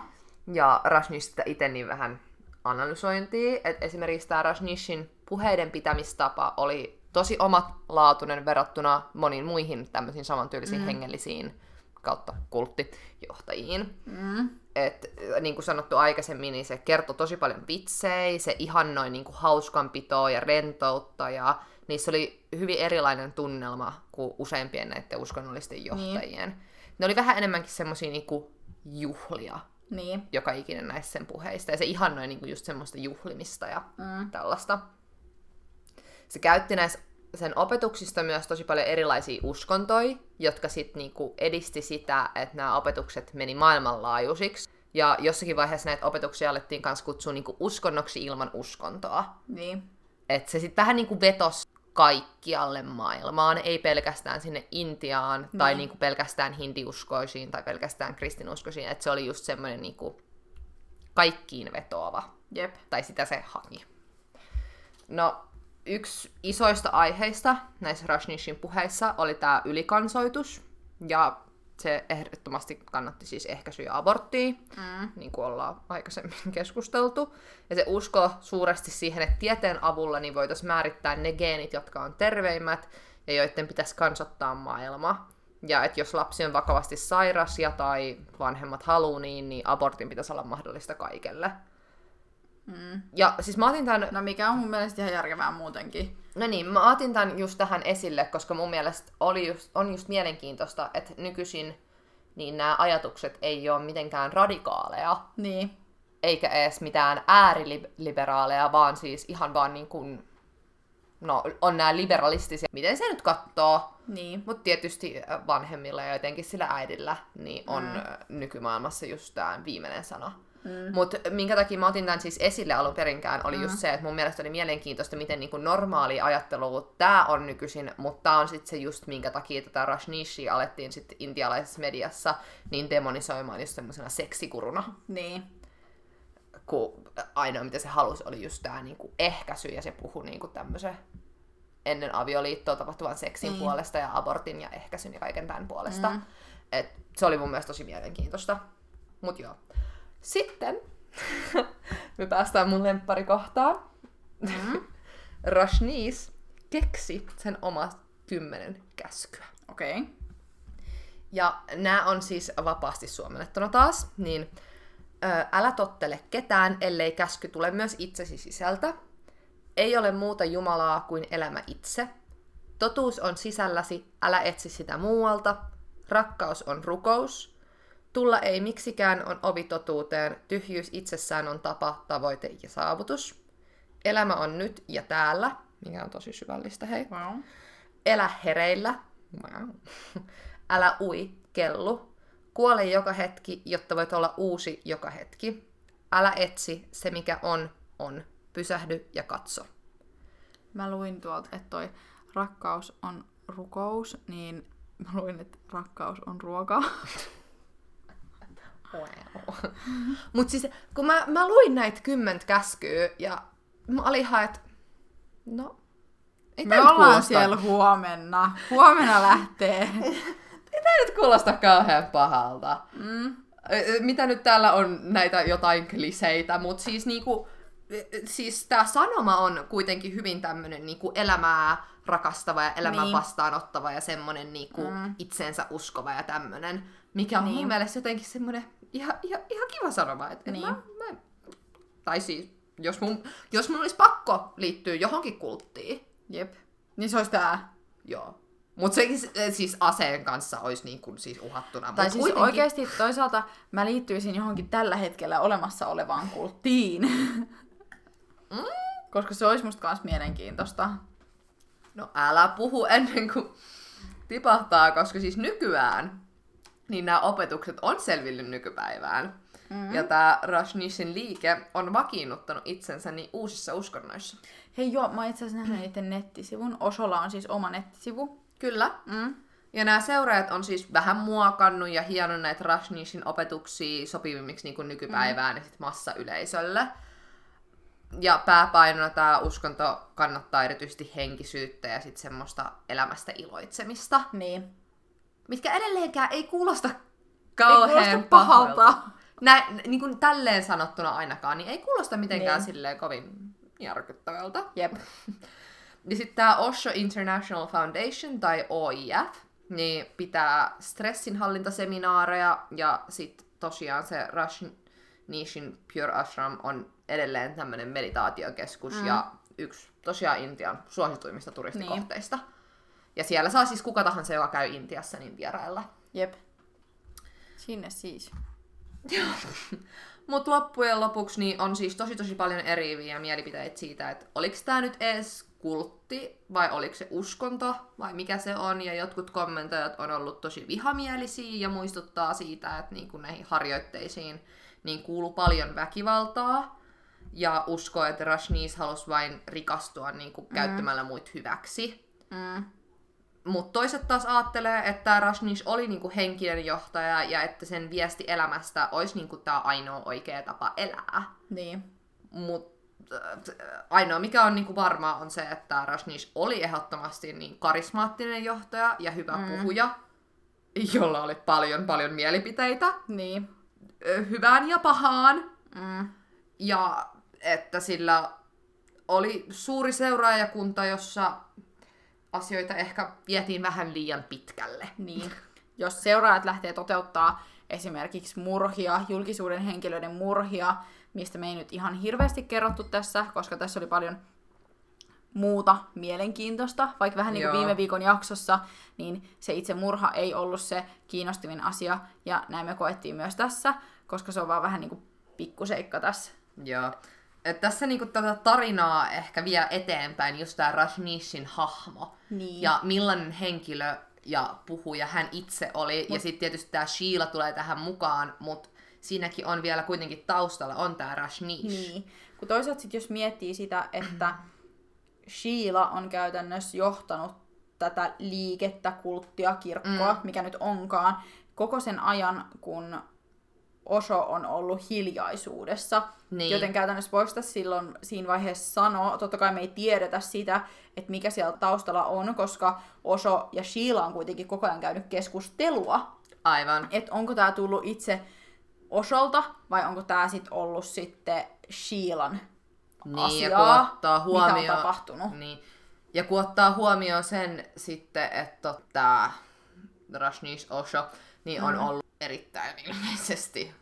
ja Rajneeshista itse niin vähän analysointia. Et esimerkiksi tämä Rajneeshin puheiden pitämistapa oli tosi omatlaatuinen verrattuna moniin muihin tämmöisiin samantyylisiin mm. hengellisiin kautta kulttijohtajiin. Mm. Et, niin kuin sanottu aikaisemmin, niin se kertoi tosi paljon vitsejä, se ihannoi niin kuin hauskanpitoa ja rentoutta, ja niissä oli hyvin erilainen tunnelma kuin useimpien näiden uskonnollisten johtajien. Niin. Ne oli vähän enemmänkin semmoisia niin kuin juhlia, Niin. joka ikinen näissä sen puheista, ja se ihannoi niin kuin just semmoista juhlimista ja Mm. tällaista. Se käytti näissä sen opetuksista myös tosi paljon erilaisia uskontoja, jotka sitten niinku edisti sitä, että nämä opetukset meni maailmanlaajuisiksi. Ja jossakin vaiheessa näitä opetuksia alettiin myös kutsua niinku uskonnoksi ilman uskontoa. Niin. Että se sitten vähän niinku vetos kaikkialle maailmaan, ei pelkästään sinne Intiaan niin. tai Niin. niinku pelkästään hindiuskoisiin tai pelkästään kristinuskoisiin. Että se oli just semmoinen niinku kaikkiin vetoava Jep. tai sitä se haki. No, yksi isoista aiheista näissä Rajneeshin puheissa oli tämä ylikansoitus. Ja se ehdottomasti kannatti siis ehkäisyä ja aborttia, Mm. niin kuin ollaan aikaisemmin keskusteltu. Ja se usko suuresti siihen, että tieteen avulla niin voitaisiin määrittää ne geenit, jotka on terveimmät ja joiden pitäisi kansottaa maailma. Ja että jos lapsi on vakavasti sairas ja tai vanhemmat haluu niin, niin abortin pitäisi olla mahdollista kaikelle. Mm. Ja siis mä otin tämän No mikä on mun mielestä ihan järkevää muutenkin. No niin, mä otin tämän just tähän esille, koska mun mielestä oli just, on just mielenkiintoista, että nykyisin niin nämä ajatukset ei ole mitenkään radikaaleja, Niin. eikä edes mitään ääriliberaaleja, vaan siis ihan vaan niin kuin, no on nämä liberalistisia, miten se nyt katsoo, Niin. mutta tietysti vanhemmilla ja jotenkin sillä äidillä niin on mm. nykymaailmassa just tämä viimeinen sana. Mm. Mutta minkä takia mä otin tämän siis esille alun perinkään, oli mm. just se, että mun mielestä oli mielenkiintoista, miten niinku normaali ajattelu tämä on nykyisin, mutta tämä on sitten se just, minkä takia tätä Rajneeshia alettiin sitten intialaisessa mediassa niin demonisoimaan just semmoisena seksikuruna Niin. kun ainoa mitä se halusi oli just tämä niinku ehkäisy ja se puhui niinku tämmöisen ennen avioliittoa tapahtuvan seksin Niin. puolesta ja abortin ja ehkäisyn ja kaiken tämän puolesta. Mm. Et se oli mun mielestä tosi mielenkiintoista. Mut joo. Sitten me päästään mun lempparikohtaan. Mm. Rashnis keksi sen omat kymmenen käskyä. Okei. Okay. Ja nämä on siis vapaasti suomennettuna taas, niin ö, älä tottele ketään, ellei käsky tule myös itsesi sisältä. Ei ole muuta Jumalaa kuin elämä itse. Totuus on sisälläsi, älä etsi sitä muualta. Rakkaus on rukous. Tulla ei miksikään on ovi totuuteen, tyhjyys itsessään on tapa, tavoite ja saavutus. Elämä on nyt ja täällä, mikä on tosi syvällistä, hei. Wow. Elä hereillä. Wow. Älä ui, kellu. Kuole joka hetki, jotta voit olla uusi joka hetki. Älä etsi, se mikä on, on. Pysähdy ja katso. Mä luin tuolta, että toi rakkaus on rukous, niin mä luin, että rakkaus on ruoka. Wow. Mut siis, kun mä, mä luin näitä kymmentä käskyä, ja mä olin ihan, että no, ei Me ollaan kuulosta- siellä huomenna. Huomenna lähtee. Ei tää nyt kuulosta kauhean pahalta. Mm. Mitä nyt täällä on näitä jotain kliseitä, mutta siis niinku, siis tämä sanoma on kuitenkin hyvin tämmöinen niinku elämää rakastava ja elämän Niin. vastaanottava ja semmoinen niinku Mm. itseensä uskova ja tämmöinen, mikä on niin. mun mielestä jotenkin semmoinen ihan, ihan, ihan kiva sanoma. Et, Niin. mä, mä, tai siis, jos mun, jos mun olisi pakko liittyä johonkin kulttiin, Jep. Niin se olisi tää. joo. Mutta sekin s- siis aseen kanssa olisi niin kuin siis uhattuna. Tai mut siis kuitenkin- oikeasti toisaalta mä liittyisin johonkin tällä hetkellä olemassa olevaan kulttiin. Mm. Koska se olisi musta kans mielenkiintoista. No älä puhu ennen kuin tipahtaa, koska siis nykyään niin nämä opetukset on selvinnyt nykypäivään. Mm. Ja tämä Rajneeshin liike on vakiinnuttanut itsensä niin uusissa uskonnoissa. Hei joo, mä oon itse asiassa nähnyt niiden nettisivun. Osolla on siis oma nettisivu. Kyllä. Mm. Ja nämä seuraajat on siis vähän muokannut ja hionnut näitä Rajneeshin opetuksia sopivimmiksi niin kuin nykypäivään mm. ja sit massayleisölle. Ja pääpainona tämä uskonto kannattaa erityisesti henkisyyttä ja sit semmoista elämästä iloitsemista. Niin. Mitkä edelleenkään ei kuulosta kauhean kuulosta pahalta. pahalta. Nä, niin kuin tälleen sanottuna ainakaan, niin ei kuulosta mitenkään Niin. silleen kovin järkyttävältä. Jep. Ja sitten tämä Osho International Foundation, tai OIF, niin pitää stressinhallintaseminaareja, ja sitten tosiaan se Rajneeshin Pure Ashram on edelleen tämmöinen meditaatiokeskus, mm. ja yksi tosiaan Intian suosituimmista turistikohteista. Niin. Ja siellä saa siis kuka tahansa, joka käy Intiassa, niin vierailla. Jep. Sinne siis. Mutta loppujen lopuksi niin on siis tosi tosi paljon eriviä mielipiteitä siitä, että oliko tämä nyt edes kultti vai oliko se uskonto vai mikä se on. Ja jotkut kommentoijat on ollut tosi vihamielisiä ja muistuttaa siitä, että niin näihin harjoitteisiin niin kuuluu paljon väkivaltaa. Ja uskoo, että Rajneesh halusi vain rikastua niin kuin käyttämällä muita hyväksi. Mm. Mutta toiset taas ajattelee, että Rajneesh oli niinku henkinen johtaja ja että sen viesti elämästä olisi niinku tämä ainoa oikea tapa elää. Niin. Mutta ainoa mikä on niinku varmaa on se, että Rajneesh oli ehdottomasti niin karismaattinen johtaja ja hyvä mm. puhuja. jolla oli paljon paljon mielipiteitä Niin. hyvään ja pahaan. Mm. Ja että sillä oli suuri seuraajakunta, jossa asioita ehkä vietiin vähän liian pitkälle. Niin. Jos seuraajat lähtee toteuttaa esimerkiksi murhia, julkisuuden henkilöiden murhia, mistä me ei nyt ihan hirveästi kerrottu tässä, koska tässä oli paljon muuta mielenkiintoista, vaikka vähän niin kuin Joo. viime viikon jaksossa, niin se itse murha ei ollut se kiinnostavin asia, ja näin me koettiin myös tässä, koska se on vaan vähän niin kuin pikkuseikka tässä. Joo. Et tässä niinku tätä tarinaa ehkä vie eteenpäin just tää Rajneeshin hahmo. Niin. Ja millainen henkilö ja puhuja hän itse oli. Ja sitten tietysti tämä Sheila tulee tähän mukaan, mutta siinäkin on vielä kuitenkin taustalla on tämä Rajneesh. Niin. Kun toisaalta sit jos miettii sitä, että Sheila on käytännössä johtanut tätä liikettä, kulttia, kirkkoa, mm. mikä nyt onkaan, koko sen ajan, kun Osho on ollut hiljaisuudessa. Niin. Joten käytännössä voiko tässä silloin siinä vaiheessa sanoa, totta kai me ei tiedetä sitä, että mikä siellä taustalla on, koska Osho ja Sheila on kuitenkin koko ajan käynyt keskustelua Aivan. että onko tämä tullut itse Osholta vai onko tämä sitten ollut sitten Sheilan Niin, asiaa, ja kun ottaa mitä huomioon, on tapahtunut. Niin. Ja kun ottaa huomioon sen sitten, että tämä Rajneesh Osho niin on Mm. ollut erittäin ilmeisesti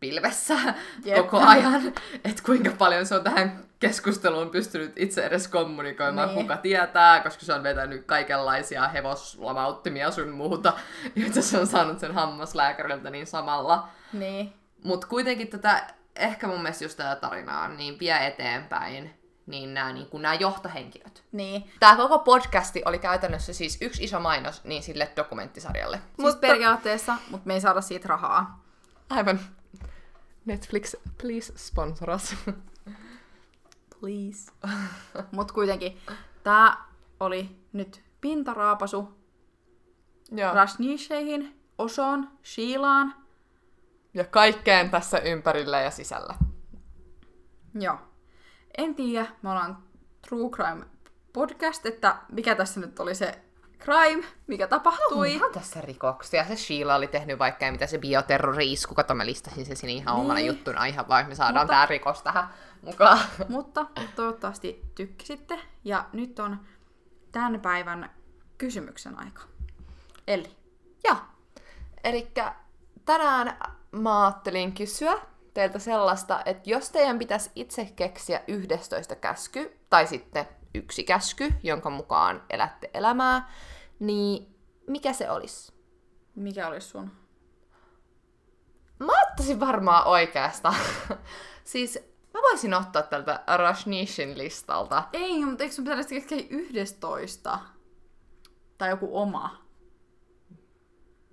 pilvessä Jep. koko ajan, että kuinka paljon se on tähän keskusteluun pystynyt itse edes kommunikoimaan, Niin. kuka tietää, koska se on vetänyt kaikenlaisia hevoslamauttimia sun muuta, joita se on saanut sen hammaslääkäriltä niin samalla. Niin. Mutta kuitenkin tätä, ehkä mun mielestä just tätä tarinaa, niin vie eteenpäin niin nämä niin nää johtohenkilöt. Niin. Tämä koko podcasti oli käytännössä siis yksi iso mainos niin sille dokumenttisarjalle. Siis periaatteessa, mutta me ei saada siitä rahaa. Aivan. Netflix, please sponsor us. Please. Mut kuitenkin, tää oli nyt pintaraapasu Joo. Rajneesheihin, Oshoon, Sheilaan. Ja kaikkeen tässä ympärillä ja sisällä. Joo. En tiedä, me ollaan True Crime podcast, että mikä tässä nyt oli se crime, mikä tapahtui. Ihan tässä rikoksia. Se Sheila oli tehnyt vaikka mitä se bioterrori-isku. Kato, mä listasin sen sinne ihan omana Niin. juttuna ihan vaan, me saadaan Mutta- tää rikos tähän mukaan. Mutta toivottavasti tykkäsitte. Ja nyt on tämän päivän kysymyksen aika. Eli, Joo. Eli tänään mä ajattelin kysyä teiltä sellaista, että jos teidän pitäisi itse keksiä 11 käsky, tai sitten yksi käsky, jonka mukaan elätte elämää, niin mikä se olisi? mikä olisi sun? Mä ottaisin varmaan oikeastaan. siis mä voisin ottaa tältä Rajneeshin listalta. Ei, mutta eikö sun pitäisi keksiä 11? Tai joku oma?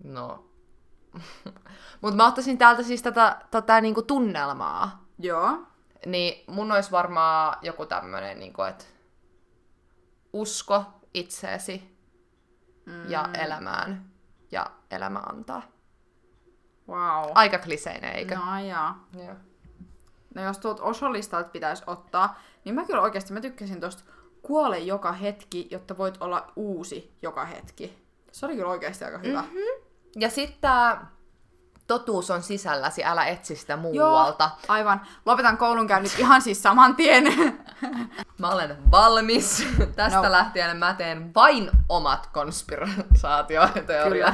No. Mutta mä ottaisin täältä siis tätä, tätä niinku tunnelmaa. Joo. Niin mun olisi varmaan joku tämmönen, niin että usko itseesi mm. ja elämään ja elämä antaa. Wow. Aika kliseinen, eikö? No jaa. Joo. No jos tuolta Osho-listalta pitäisi ottaa, niin mä kyllä oikeasti mä tykkäsin tosta kuole joka hetki, jotta voit olla uusi joka hetki. Se oli kyllä oikeasti aika hyvä. Mm-hmm. Ja sitten tää totuus on sisälläsi, älä etsi sitä muualta. aivan. Lopetan koulunkäynnit ihan siis saman tien. Mä olen valmis. Tästä No. lähtien mä teen vain omat konspiraatioteoriat.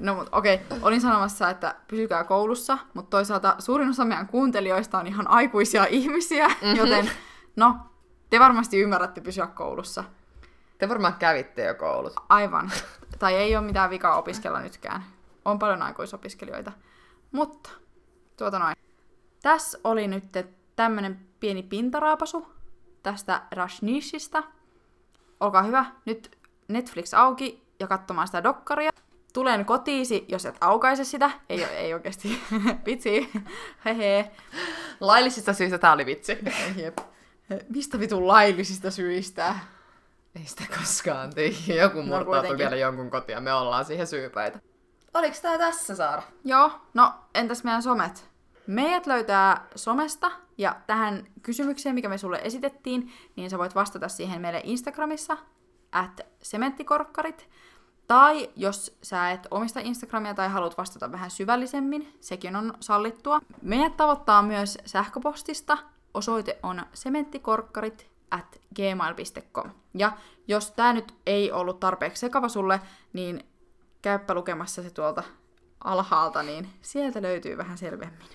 No mut okei, olin sanomassa, että pysykää koulussa, mutta toisaalta suurin osa meidän kuuntelijoista on ihan aikuisia ihmisiä, mm-hmm. joten no, te varmasti ymmärrätte pysyä koulussa. Te varmaan kävitte jo koulut. Aivan. Tai ei ole mitään vikaa opiskella nytkään. On paljon aikuisopiskelijoita. Mutta, tuota noin. Tässä oli nyt tämmönen pieni pintaraapasu tästä Rajneeshista. Olkaa hyvä, nyt Netflix auki ja katsomaan sitä dokkaria. Tulen kotiisi, jos et aukaise sitä. Ei, ei oikeasti. Vitsi. Hehe. Laillisista syistä tää oli vitsi. Jep. Mistä vitun laillisista syistä? Ei sitä koskaan tee. Joku murtautuu kuitenkin. vielä jonkun kotiin ja me ollaan siihen syypäitä. Oliks tää tässä, Saara? Joo, no entäs meidän somet? Meidät löytää somesta ja tähän kysymykseen, mikä me sulle esitettiin, niin sä voit vastata siihen meille Instagramissa, at sementtikorkkarit. Tai jos sä et omista Instagramia tai haluat vastata vähän syvällisemmin, sekin on sallittua. Meidät tavoittaa myös sähköpostista. Osoite on sementtikorkkarit at gmail.com. Ja jos tämä nyt ei ollut tarpeeksi sekava sulle, niin käyppä lukemassa se tuolta alhaalta, niin sieltä löytyy vähän selvemmin.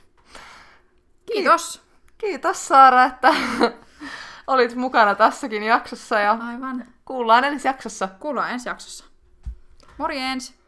Kiitos! Kiitos Saara, että olit mukana tässäkin jaksossa ja Aivan. kuullaan ensi jaksossa. Kuullaan ensi jaksossa. Morjens!